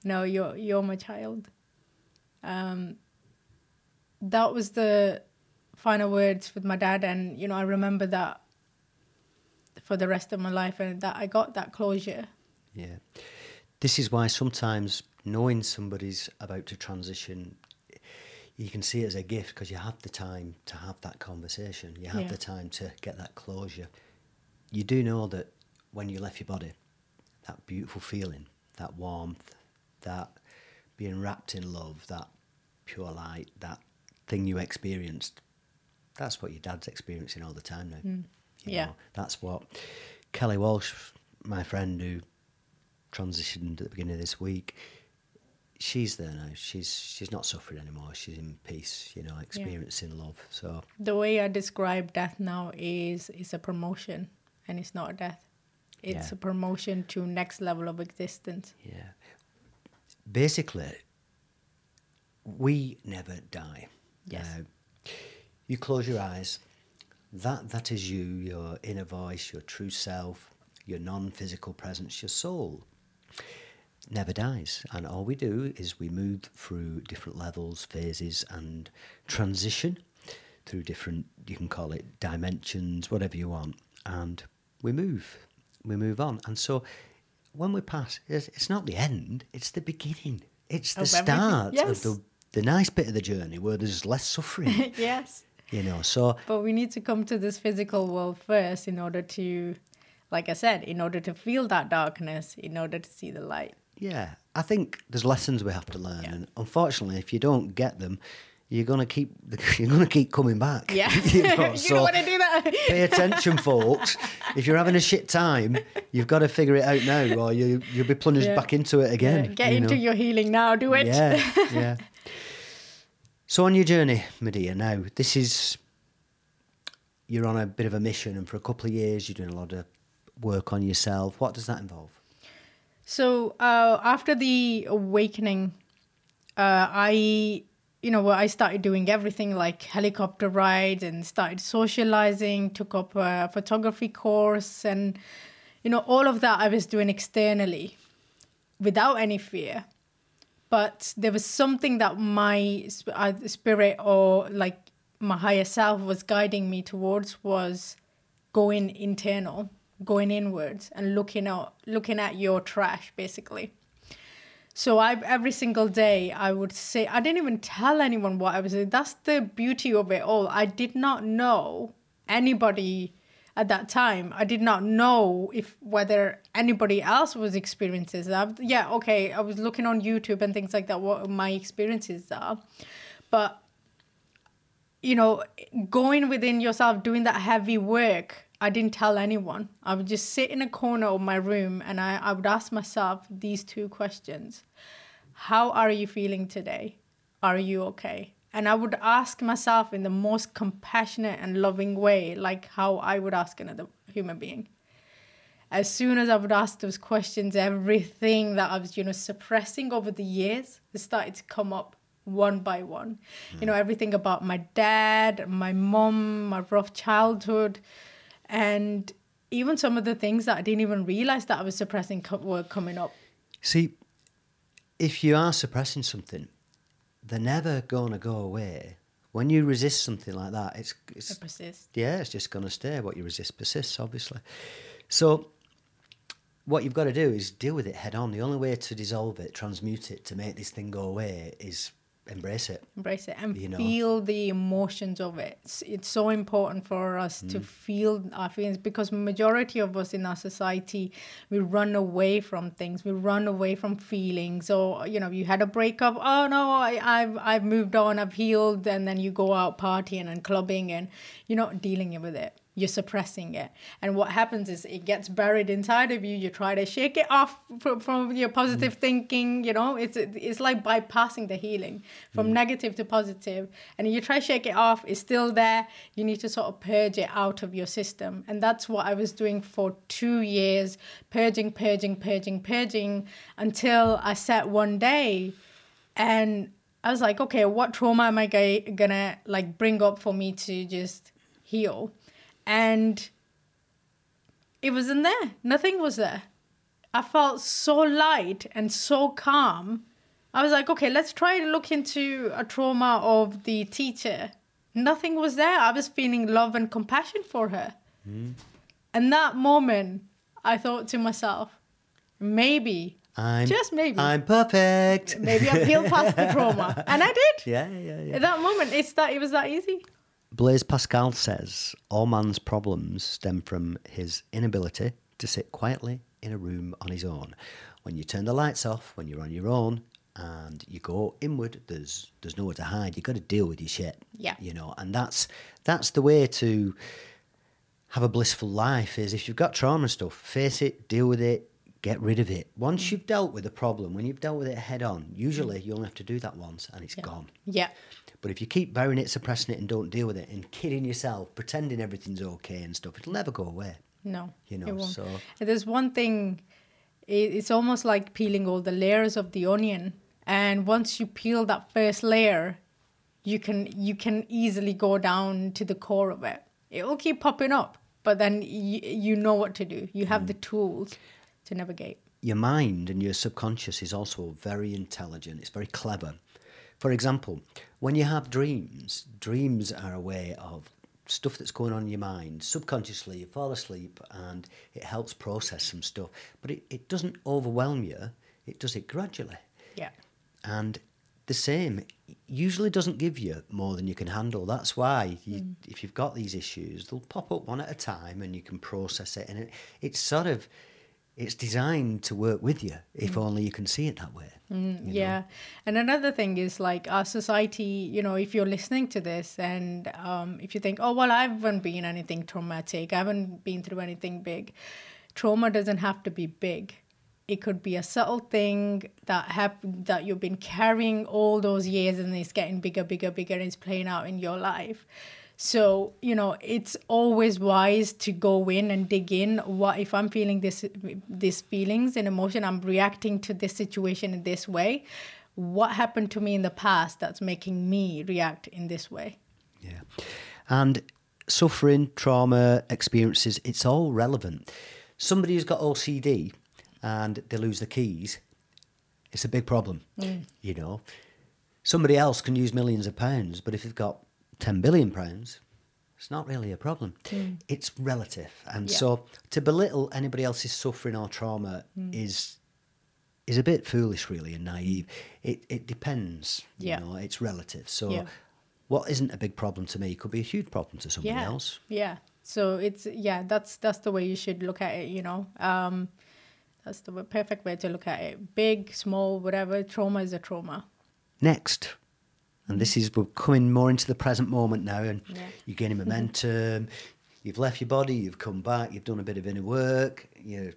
"No, you're you're my child." Um, that was the final words with my dad, and you know I remember that for the rest of my life, and that I got that closure. Yeah. This is why sometimes knowing somebody's about to transition, you can see it as a gift because you have the time to have that conversation. You have Yeah. the time to get that closure. You do know that when you left your body, that beautiful feeling, that warmth, that being wrapped in love, that pure light, that thing you experienced, that's what your dad's experiencing all the time now. Mm. You Yeah. know, that's what Kelly Walsh, my friend who transitioned at the beginning of this week, she's there now. She's she's not suffering anymore. She's in peace, you know, experiencing love. So The way I describe death now is is a promotion, and it's not a death. It's Yeah. a promotion to next level of existence. yeah. Basically, we never die. Yes. Now, you close your eyes. That that is you, your inner voice, your true self, your non-physical presence, your soul. Never dies, and all we do is we move through different levels, phases, and transition through different. You can call it dimensions, whatever you want, and we move, we move on. And so, when we pass, it's, not the end; it's the beginning. It's oh, the Of start Yes. of the the nice bit of the journey where there's less suffering. (laughs) yes. you know, so But we need to come to this physical world first in order to, like I said, in order to feel that darkness, in order to see the light. Yeah, I think there's lessons we have to learn, Yeah. and unfortunately, if you don't get them, you're gonna keep (laughs) you're gonna keep coming back. Yeah. (laughs) you know, (laughs) you so don't want to do that. pay attention, folks. If you're having a shit time, you've got to figure it out now, or you you'll be plunged Yeah. back into it again. Yeah, get you into know. your healing now. Do it. Yeah, yeah. So on your journey, Madiha, now this is you're on a bit of a mission, and for a couple of years you're doing a lot of work on yourself. What does that involve? So uh, after the awakening, uh, I, you know, I started doing everything like helicopter rides and started socializing. Took up a photography course, and you know, all of that I was doing externally, without any fear. But there was something that my uh, spirit or like my higher self was guiding me towards was going internal, going inwards, and looking out, looking at your trash, basically. So I every single day I would say I didn't even tell anyone what I was doing. That's the beauty of it all. I did not know anybody. at that time. I did not know if whether anybody else was experiencing that. Yeah, okay, I was looking on YouTube and things like that. What my experiences are, but you know, going within yourself, doing that heavy work. I didn't tell anyone. I would just sit in a corner of my room and I, I would ask myself these two questions How are you feeling today? Are you okay? And I would ask myself in the most compassionate and loving way, like how I would ask another human being. As soon as I would ask those questions, everything that I was, you know, suppressing over the years started to come up one by one. Mm. You know, everything about my dad, my mom, my rough childhood, and even some of the things that I didn't even realize that I was suppressing were coming up. See, if you are suppressing something, they're never going to go away. When you resist something like that, it's, it's it persists. Yeah, it's just going to stay. What you resist persists, obviously. So, what you've got to do is deal with it head on. The only way to dissolve it, transmute it, to make this thing go away is embrace it embrace it and you know? feel the emotions of it it's, it's so important for us mm. to feel our feelings because majority of us in our society we run away from things we run away from feelings or you know you had a breakup oh no I, i've i've moved on i've healed and then you go out partying and clubbing and you're not dealing with it you're suppressing it. And what happens is it gets buried inside of you. You try to shake it off from, from your positive mm. thinking, you know, it's it's like bypassing the healing from mm. negative to positive. And you try to shake it off, it's still there. You need to sort of purge it out of your system. And that's what I was doing for two years, purging, purging, purging, purging, until I sat one day and I was like, okay, what trauma am I gonna like bring up for me to just heal? And it wasn't there. Nothing was there. I felt so light and so calm. I was like, okay, let's try to look into a trauma of the teacher. Nothing was there. I was feeling love and compassion for her. Mm. And that moment, I thought to myself, maybe, I'm, just maybe, I'm perfect. Maybe I healed past the (laughs) trauma, and I did. Yeah, yeah, yeah. At that moment, it's that it was that easy. Blaise Pascal says all man's problems stem from his inability to sit quietly in a room on his own. When you turn the lights off, when you're on your own, and you go inward, there's there's nowhere to hide. You've got to deal with your shit. Yeah. You know, and that's that's the way to have a blissful life is if you've got trauma and stuff, face it, deal with it, get rid of it. Once mm. you've dealt with the problem, when you've dealt with it head on, usually you only have to do that once and it's yeah. gone. Yeah. But if you keep burying it, suppressing it, and don't deal with it, and kidding yourself, pretending everything's okay and stuff, it'll never go away. No, you know. So there's one thing. It's almost like peeling all the layers of the onion, and once you peel that first layer, you can you can easily go down to the core of it. It will keep popping up, but then you, you know what to do. You have mm. the tools to navigate. Your mind and your subconscious is also very intelligent. It's very clever for example, when you have dreams, dreams are a way of stuff that's going on in your mind. Subconsciously, you fall asleep and it helps process some stuff. But it, it doesn't overwhelm you, it does it gradually. Yeah. And the same usually doesn't give you more than you can handle. That's why you, mm. if you've got these issues, they'll pop up one at a time and you can process it. And it, it's sort of it's designed to work with you if mm. only you can see it that way. Mm, yeah. Know? And another thing is like our society, you know, if you're listening to this and um, if you think, oh, well, I haven't been anything traumatic, I haven't been through anything big, trauma doesn't have to be big. It could be a subtle thing that happened that you've been carrying all those years and it's getting bigger, bigger, bigger, and it's playing out in your life. So, you know, it's always wise to go in and dig in. What if I'm feeling this these feelings and emotion, I'm reacting to this situation in this way. What happened to me in the past that's making me react in this way? Yeah. And suffering, trauma, experiences, it's all relevant. Somebody who's got OCD and they lose the keys, it's a big problem. Mm. You know. Somebody else can use millions of pounds, but if they've got 10 billion pounds, it's not really a problem. Mm. It's relative. And yeah. so to belittle anybody else's suffering or trauma mm. is is a bit foolish really and naive. It it depends. Yeah. You know, it's relative. So yeah. what isn't a big problem to me could be a huge problem to somebody yeah. else. Yeah. So it's yeah, that's that's the way you should look at it. You know, um, that's the perfect way to look at it. Big, small, whatever. Trauma is a trauma. Next, and this is we're coming more into the present moment now, and Yeah. you're gaining momentum. You've left your body, you've come back, you've done a bit of inner work. You're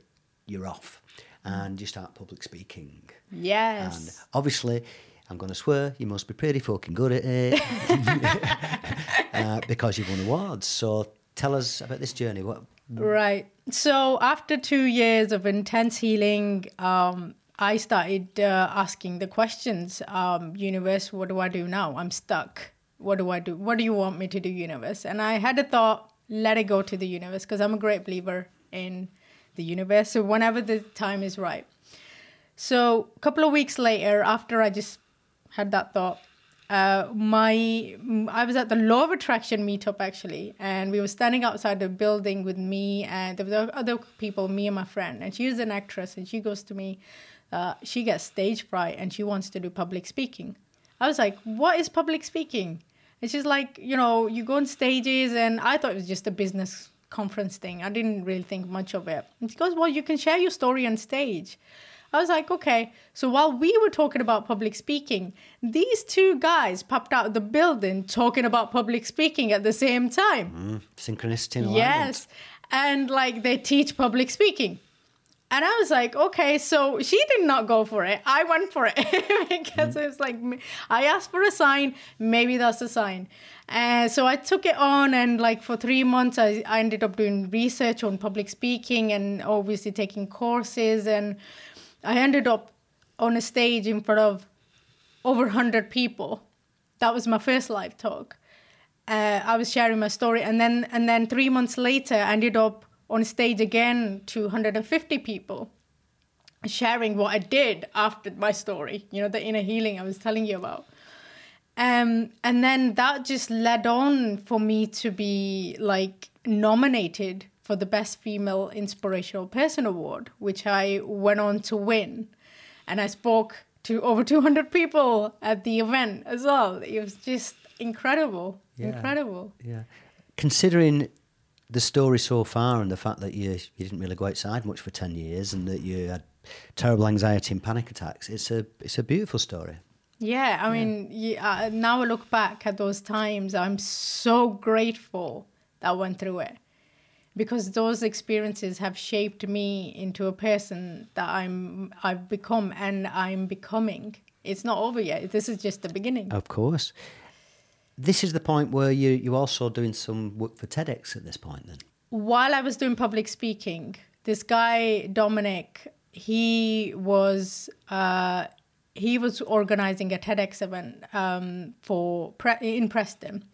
you're off, and you start public speaking. Yes. And obviously, I'm going to swear you must be pretty fucking good at it (laughs) uh, because you've won awards. So tell us about this journey. What? Right. So after two years of intense healing, um, I started uh, asking the questions. Um, universe, what do I do now? I'm stuck. What do I do? What do you want me to do, universe? And I had a thought, let it go to the universe, because I'm a great believer in the universe. So whenever the time is right. So a couple of weeks later, after I just had that thought, uh, my I was at the Law of Attraction meetup actually, and we were standing outside the building with me and there were other people, me and my friend, and she was an actress, and she goes to me, uh, she gets stage fright and she wants to do public speaking. I was like, what is public speaking? And she's like, you know, you go on stages, and I thought it was just a business conference thing. I didn't really think much of it. And she goes, well, you can share your story on stage. I was like, okay. So while we were talking about public speaking, these two guys popped out of the building talking about public speaking at the same time. Mm, synchronicity. Yes. And like they teach public speaking. And I was like, okay, so she did not go for it. I went for it (laughs) because it was like, I asked for a sign, maybe that's a sign. And so I took it on, and like for three months, I, I ended up doing research on public speaking and obviously taking courses. And I ended up on a stage in front of over 100 people. That was my first live talk. Uh, I was sharing my story, and then and then three months later, I ended up on stage again to 150 people, sharing what I did after my story. You know, the inner healing I was telling you about. Um, and then that just led on for me to be like nominated for the Best Female Inspirational Person Award, which I went on to win. And I spoke to over 200 people at the event as well. It was just incredible. Yeah. Incredible. Yeah. Considering the story so far and the fact that you you didn't really go outside much for ten years and that you had terrible anxiety and panic attacks, it's a it's a beautiful story. Yeah, I mean, yeah, uh, now I look back at those times, I'm so grateful that I went through it because those experiences have shaped me into a person that I'm I've become and I'm becoming. It's not over yet. This is just the beginning. Of course. This is the point where you you also doing some work for TEDx at this point then. while I was doing public speaking, this guy Dominic, he was uh, he was organizing a TEDx event um, for pre- in Preston,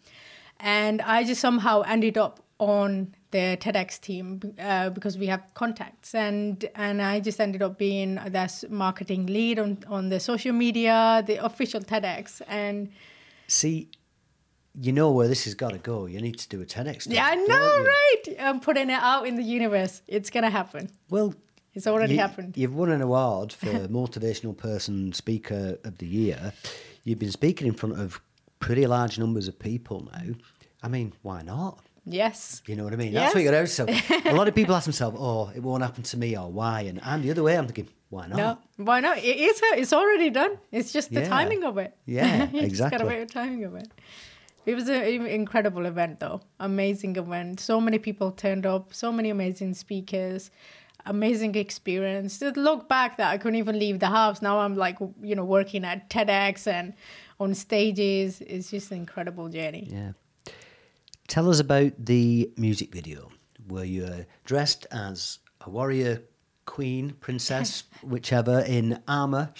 and I just somehow ended up on the TEDx team uh, because we have contacts, and and I just ended up being that marketing lead on on the social media, the official TEDx, and See, you know where this has got to go. You need to do a TEDx. talk, yeah, I know, right? I'm putting it out in the universe. It's gonna happen. Well, It's already you, happened. You've won an award for (laughs) motivational person speaker of the year. You've been speaking in front of pretty large numbers of people now. I mean, why not? Yes. You know what I mean? That's what you got to ask (laughs) yourself. A lot of people ask themselves, "Oh, it won't happen to me," or "Why?" And I'm the other way. I'm thinking, "Why not?" No, why not? It is. It's already done. It's just the Yeah. timing of it. Yeah, (laughs) you just gotta wait the timing of it. It was an incredible event, though. Amazing event. So many people turned up. So many amazing speakers. Amazing experience. To look back, that I couldn't even leave the house. Now I'm like, you know, working at TEDx and on stages. It's just an incredible journey. Yeah. Tell us about the music video where you're dressed as a warrior, queen, princess, (laughs) whichever, in armor,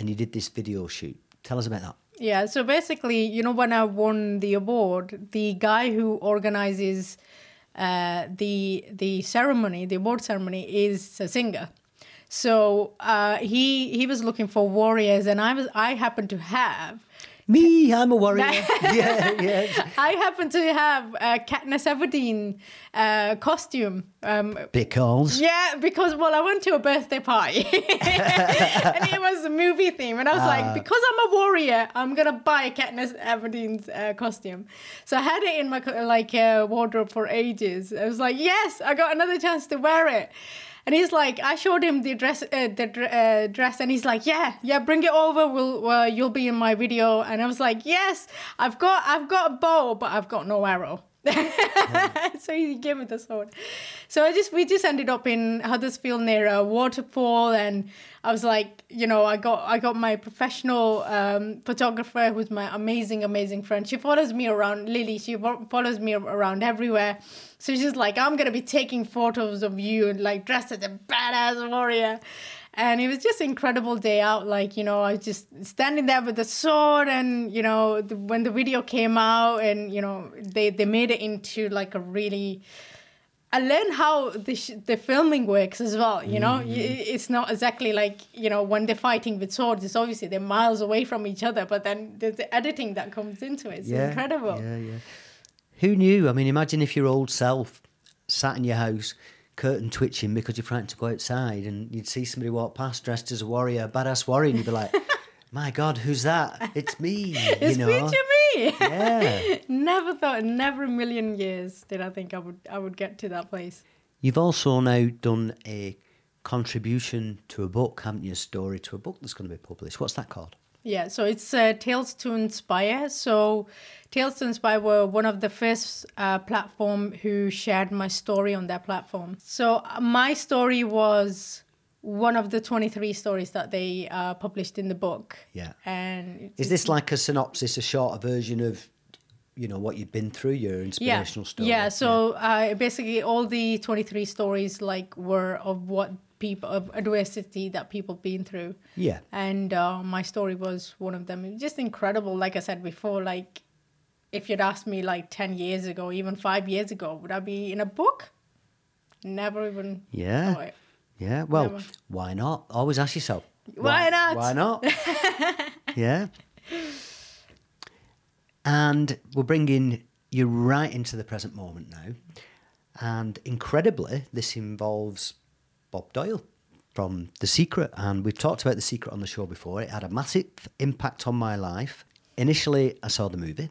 and you did this video shoot. Tell us about that. Yeah, so basically, you know, when I won the award, the guy who organizes uh, the the ceremony, the award ceremony, is a singer. So uh, he he was looking for warriors, and I was I happened to have Me, I'm a warrior. (laughs) yeah, yeah. I happen to have a Katniss Everdeen uh, costume. Um, Because yeah, because well, I went to a birthday party (laughs) and it was a movie theme, and I was Ah. like, because I'm a warrior, I'm gonna buy Katniss Everdeen's uh, costume. So I had it in my like uh, wardrobe for ages. I was like, yes, I got another chance to wear it. And he's like, I showed him the dress, uh, the uh, dress, and he's like, yeah, yeah, bring it over. We'll, uh, you'll be in my video. And I was like, yes, I've got, I've got a bow, but I've got no arrow. (laughs) so he gave me the sword. So I just, we just ended up in Huddersfield near a waterfall, and I was like, you know, I got, I got my professional um, photographer, who's my amazing, amazing friend. She follows me around, Lily. She follows me around everywhere. So she's like, I'm gonna be taking photos of you, and like dressed as a badass warrior. And it was just incredible day out. Like, you know, I was just standing there with the sword and, you know, the, when the video came out and, you know, they, they made it into like a really, I learned how the, sh- the filming works as well. You know, Y- mm-hmm. it's not exactly like, you know, when they're fighting with swords, it's obviously they're miles away from each other, but then there's the editing that comes into it. It's yeah, incredible. Yeah, yeah. Who knew? I mean, imagine if your old self sat in your house, curtain twitching because you're frightened to go outside, and you'd see somebody walk past dressed as a warrior, a badass warrior, and you'd be like, (laughs) "My God, who's that? It's me." (laughs) It's you know? me. Yeah. (laughs) never thought, never a million years did I think I would I would get to that place. You've also now done a contribution to a book, haven't you? A story to a book that's going to be published. What's that called? Yeah, so it's uh, Tales to Inspire. So Tales to Inspire were one of the first uh, platform who shared my story on their platform. So uh, my story was one of the 23 stories that they uh, published in the book. Yeah. And Is this like a synopsis, a shorter version of, you know, what you've been through, your inspirational yeah. story? Yeah, so Uh, basically all the 23 stories like were of what people of adversity that people have been through. Yeah. And uh, my story was one of them. It was just incredible. Like I said before, like if you'd asked me like 10 years ago, even five years ago, would I be in a book? Never even Yeah. Yeah. Well, Never. why not? Always ask yourself. Why not? Why not? (laughs) yeah. And we're bringing you right into the present moment now. And incredibly, this involves Bob Doyle from The Secret. And we've talked about The Secret on the show before. It had a massive impact on my life. Initially, I saw the movie.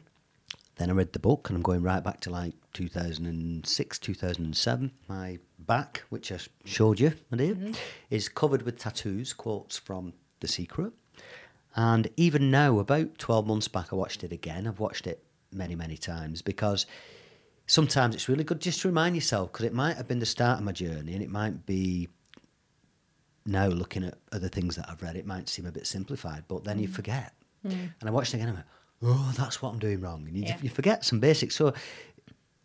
Then I read the book, and I'm going right back to like 2006, 2007. My back, which I showed you, my mm-hmm. dear, is covered with tattoos, quotes from The Secret. And even now, about 12 months back, I watched it again. I've watched it many, many times because sometimes it's really good just to remind yourself because it might have been the start of my journey and it might be now looking at other things that I've read, it might seem a bit simplified, but then you mm. forget. Mm. And I watched it again, I'm like, oh, that's what I'm doing wrong. And you, Yeah. you forget some basics. So,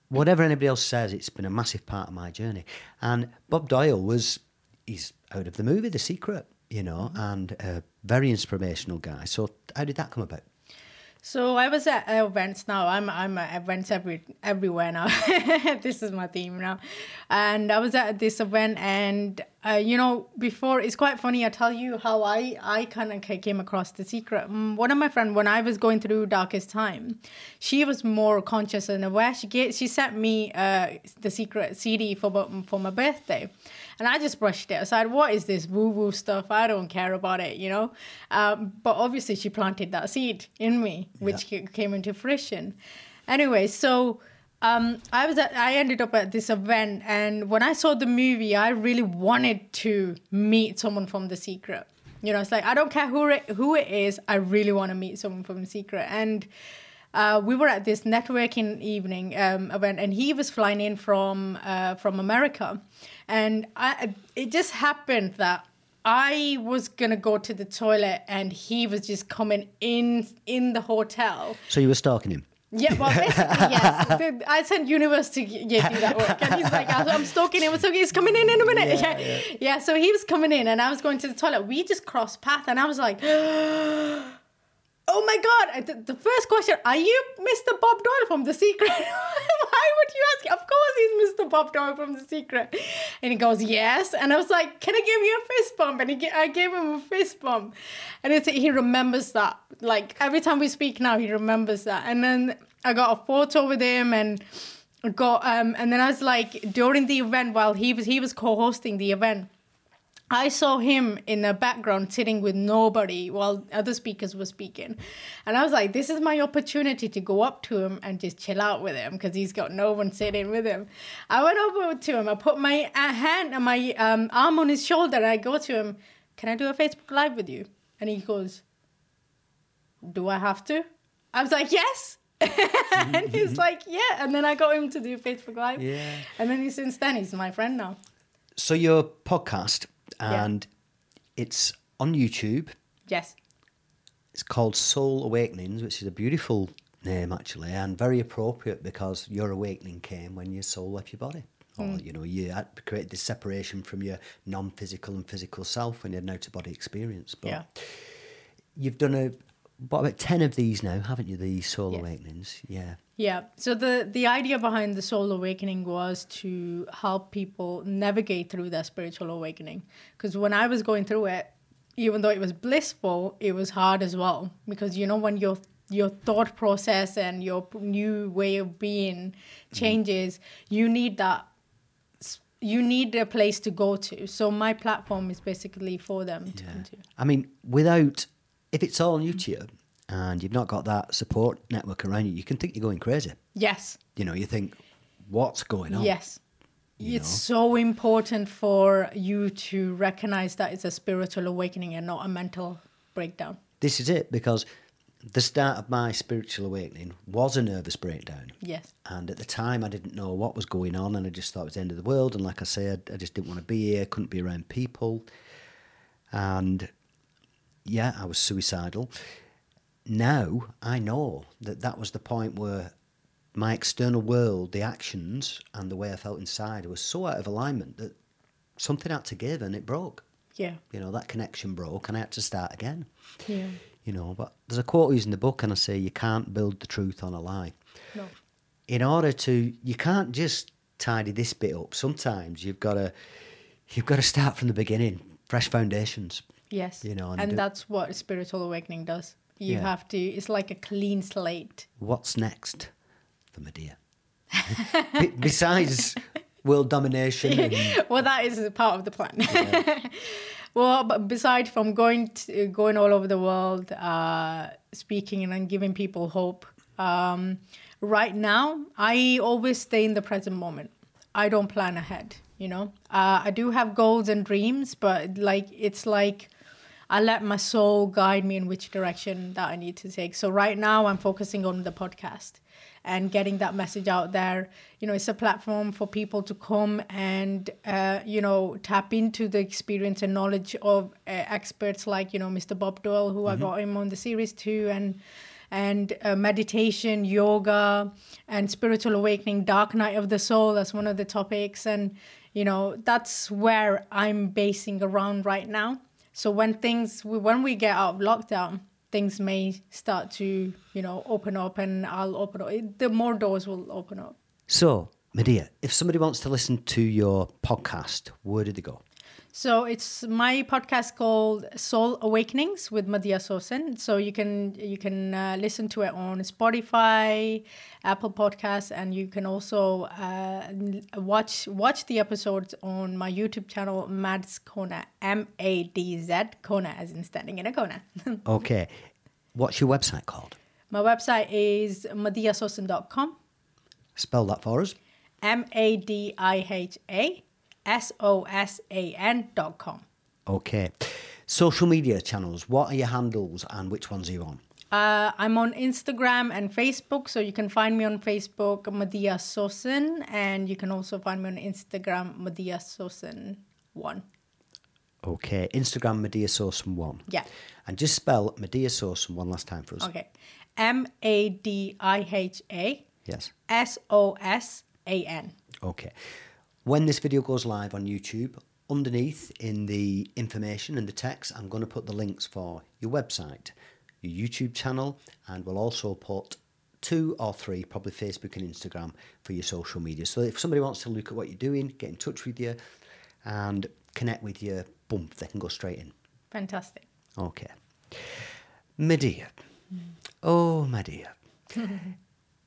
whatever anybody else says, it's been a massive part of my journey. And Bob Doyle was, he's out of the movie, The Secret, you know, mm. and a very inspirational guy. So, how did that come about? So I was at events now. I'm I'm at events every everywhere now. (laughs) this is my theme now, and I was at this event, and uh, you know, before it's quite funny. I tell you how I I kind of came across the secret. Mm, One of my friend, when I was going through darkest time, she was more conscious and aware. She get she sent me uh, the secret CD for my- for my birthday. And I just brushed it aside. What is this woo woo stuff? I don't care about it, you know? Um, but obviously, she planted that seed in me, which ca- came into fruition. Anyway, so um, I was at, I ended up at this event, and when I saw the movie, I really wanted to meet someone from The Secret. You know, it's like I don't care who it, who it is. I really want to meet someone from The Secret, and uh, we were at this networking evening um, event, and he was flying in from uh, from America, and I, it just happened that I was gonna go to the toilet, and he was just coming in in the hotel. So, you were stalking him? Yeah, well, basically, yes. (laughs) I sent Universe to yeah, do that work. And he's like, I'm stalking him. So he's coming in in a minute. (laughs) Yeah, yeah. so he was coming in and I was going to the toilet. We just crossed path and I was like, (gasps) (gasps) oh my god! The, the first question: Are you Mr. Bob Doyle from The Secret? (laughs) Why would you ask? Of course, he's Mr. Bob Doyle from The Secret. And he goes, yes. And I was like, can I give you a fist bump? And he, I gave him a fist bump, and it's, he remembers that. Like every time we speak now, he remembers that. And then I got a photo with him and. Got um and then I was like during the event while he was he was co-hosting the event I saw him in the background sitting with nobody while other speakers were speaking. And I was like, this is my opportunity to go up to him and just chill out with him because he's got no one sitting with him. I went over to him. I put my uh, hand and my um, arm on his shoulder and I go to him, Can I do a Facebook Live with you? And he goes, Do I have to? I was like, Yes. (laughs) and he's like, Yeah. And then I got him to do Facebook Live. Yeah. And then he, since then, he's my friend now. So your podcast, Yeah. and it's on YouTube. Yes. It's called Soul Awakenings, which is a beautiful name actually, and very appropriate because your awakening came when your soul left your body. Or Mm. you know, you had created this separation from your non-physical and physical self when you had an out-of-body experience. But Yeah. you've done a what about ten of these now, haven't you? The soul Yes. awakenings, yeah. Yeah. So the the idea behind the soul awakening was to help people navigate through their spiritual awakening. Because when I was going through it, even though it was blissful, it was hard as well. Because you know when your your thought process and your new way of being mm-hmm. changes, you need that. You need a place to go to. So my platform is basically for them to come to. I mean, without if it's all new to you and you've not got that support network around you, you can think you're going crazy. Yes. You know, you think, what's going on? Yes. you It's so important for you to recognize that it's a spiritual awakening and not a mental breakdown. This is it because the start of my spiritual awakening was a nervous breakdown. Yes. And at the time, I didn't know what was going on, and I just thought it was the end of the world. And like I said, I just didn't want to be here, couldn't be around people. And yeah, I was suicidal. Now I know that that was the point where my external world, the actions, and the way I felt inside was so out of alignment that something had to give and it broke. Yeah. You know, that connection broke, and I had to start again Yeah. you know. But there's a quote used in the book, and I say you can't build the truth on a lie. No. In order to, you can't just tidy this bit up. Sometimes you've got to, you've got to start from the beginning, fresh foundations. Yes. You know, and and do- that's what spiritual awakening does. You Yeah. have to, it's like a clean slate. What's next for Madiha? Be- Besides world domination, and, (laughs) well, that is part of the plan. (laughs) well, but besides from going to, going all over the world, uh, speaking and then giving people hope, um, right now I always stay in the present moment. I don't plan ahead. You know, uh, I do have goals and dreams, but like it's like I let my soul guide me in which direction that I need to take. So right now I'm focusing on the podcast and getting that message out there. You know, it's a platform for people to come and uh, you know tap into the experience and knowledge of uh, experts like you know Mr. Bob Doyle, who I got him on the series too, and and uh, meditation, yoga, and spiritual awakening, dark night of the soul. That's one of the topics, and you know that's where I'm basing around right now. So when things, when we get out of lockdown, things may start to you know open up, and I'll open up. The more doors will open up. so Madiha, if somebody wants to listen to your podcast, where do they go? So it's my podcast called Soul Awakenings with Madiha Sosan. So you can you can uh, listen to it on Spotify, Apple Podcasts, and you can also uh, watch watch the episodes on my YouTube channel Madz Corner M A D Z Corner as in standing in a corner. (laughs) Okay, what's your website called? my website is madihasosan.com. Spell that for us. M A D I H A S O S A N dot com. Okay. Social media channels, what are your handles and which ones are you on? Uh, I'm on Instagram and Facebook, so you can find me on Facebook, Madiha Sosan, and you can also find me on Instagram, Madiha Sosan one. Okay, Instagram Madiha Sosan one. Yeah. And just spell Madiha Sosan one last time for us. Okay, M A D I H A Yes. S O S A N. Okay. When this video goes live on YouTube, underneath in the information and the text, I'm going to put the links for your website, your YouTube channel, and we'll also put two or three, probably Facebook and Instagram, for your social media. So if somebody wants to look at what you're doing, get in touch with you, and connect with you, boom, they can go straight in. Fantastic. Okay. Madiha. Mm. Oh, Madiha. (laughs)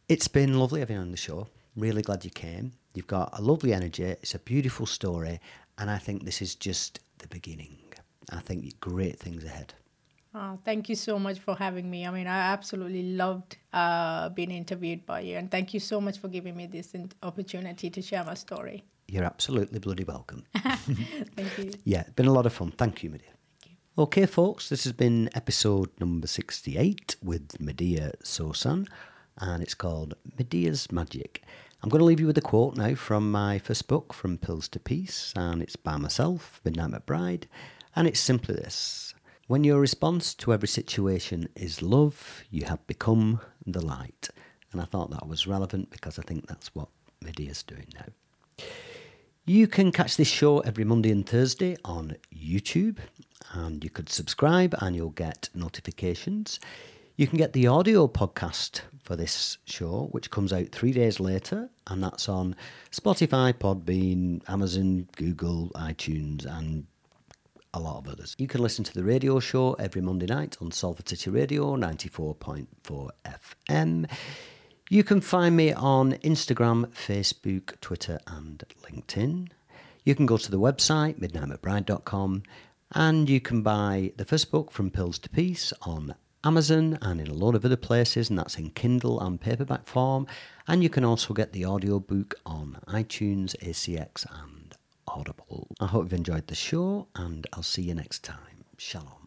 it's been lovely having you on the show. Really glad you came. You've got a lovely energy. It's a beautiful story. And I think this is just the beginning. I think great things ahead. Oh, thank you so much for having me. I mean, I absolutely loved uh, being interviewed by you. And thank you so much for giving me this opportunity to share my story. You're absolutely bloody welcome. (laughs) thank you. (laughs) Yeah, been a lot of fun. Thank you, Madiha. Thank you. Okay, folks, this has been episode number 68 with Madiha Sosan, and it's called Madiha's Magic. I'm going to leave you with a quote now from my first book, From Pills to Peace, and it's by myself, Midnight McBride, and it's simply this When your response to every situation is love, you have become the light. And I thought that was relevant because I think that's what Madiha's doing now. You can catch this show every Monday and Thursday on YouTube, and you could subscribe and you'll get notifications. You can get the audio podcast for this show, which comes out three days later, and that's on Spotify, Podbean, Amazon, Google, iTunes, and a lot of others. You can listen to the radio show every Monday night on Salford City Radio 94.4 FM. You can find me on Instagram, Facebook, Twitter, and LinkedIn. You can go to the website, midnightmcbride.com, and you can buy the first book, From Pills to Peace, on Amazon and in a lot of other places, and that's in Kindle and paperback form. And you can also get the audiobook on iTunes, ACX, and Audible. I hope you've enjoyed the show, and I'll see you next time. Shalom.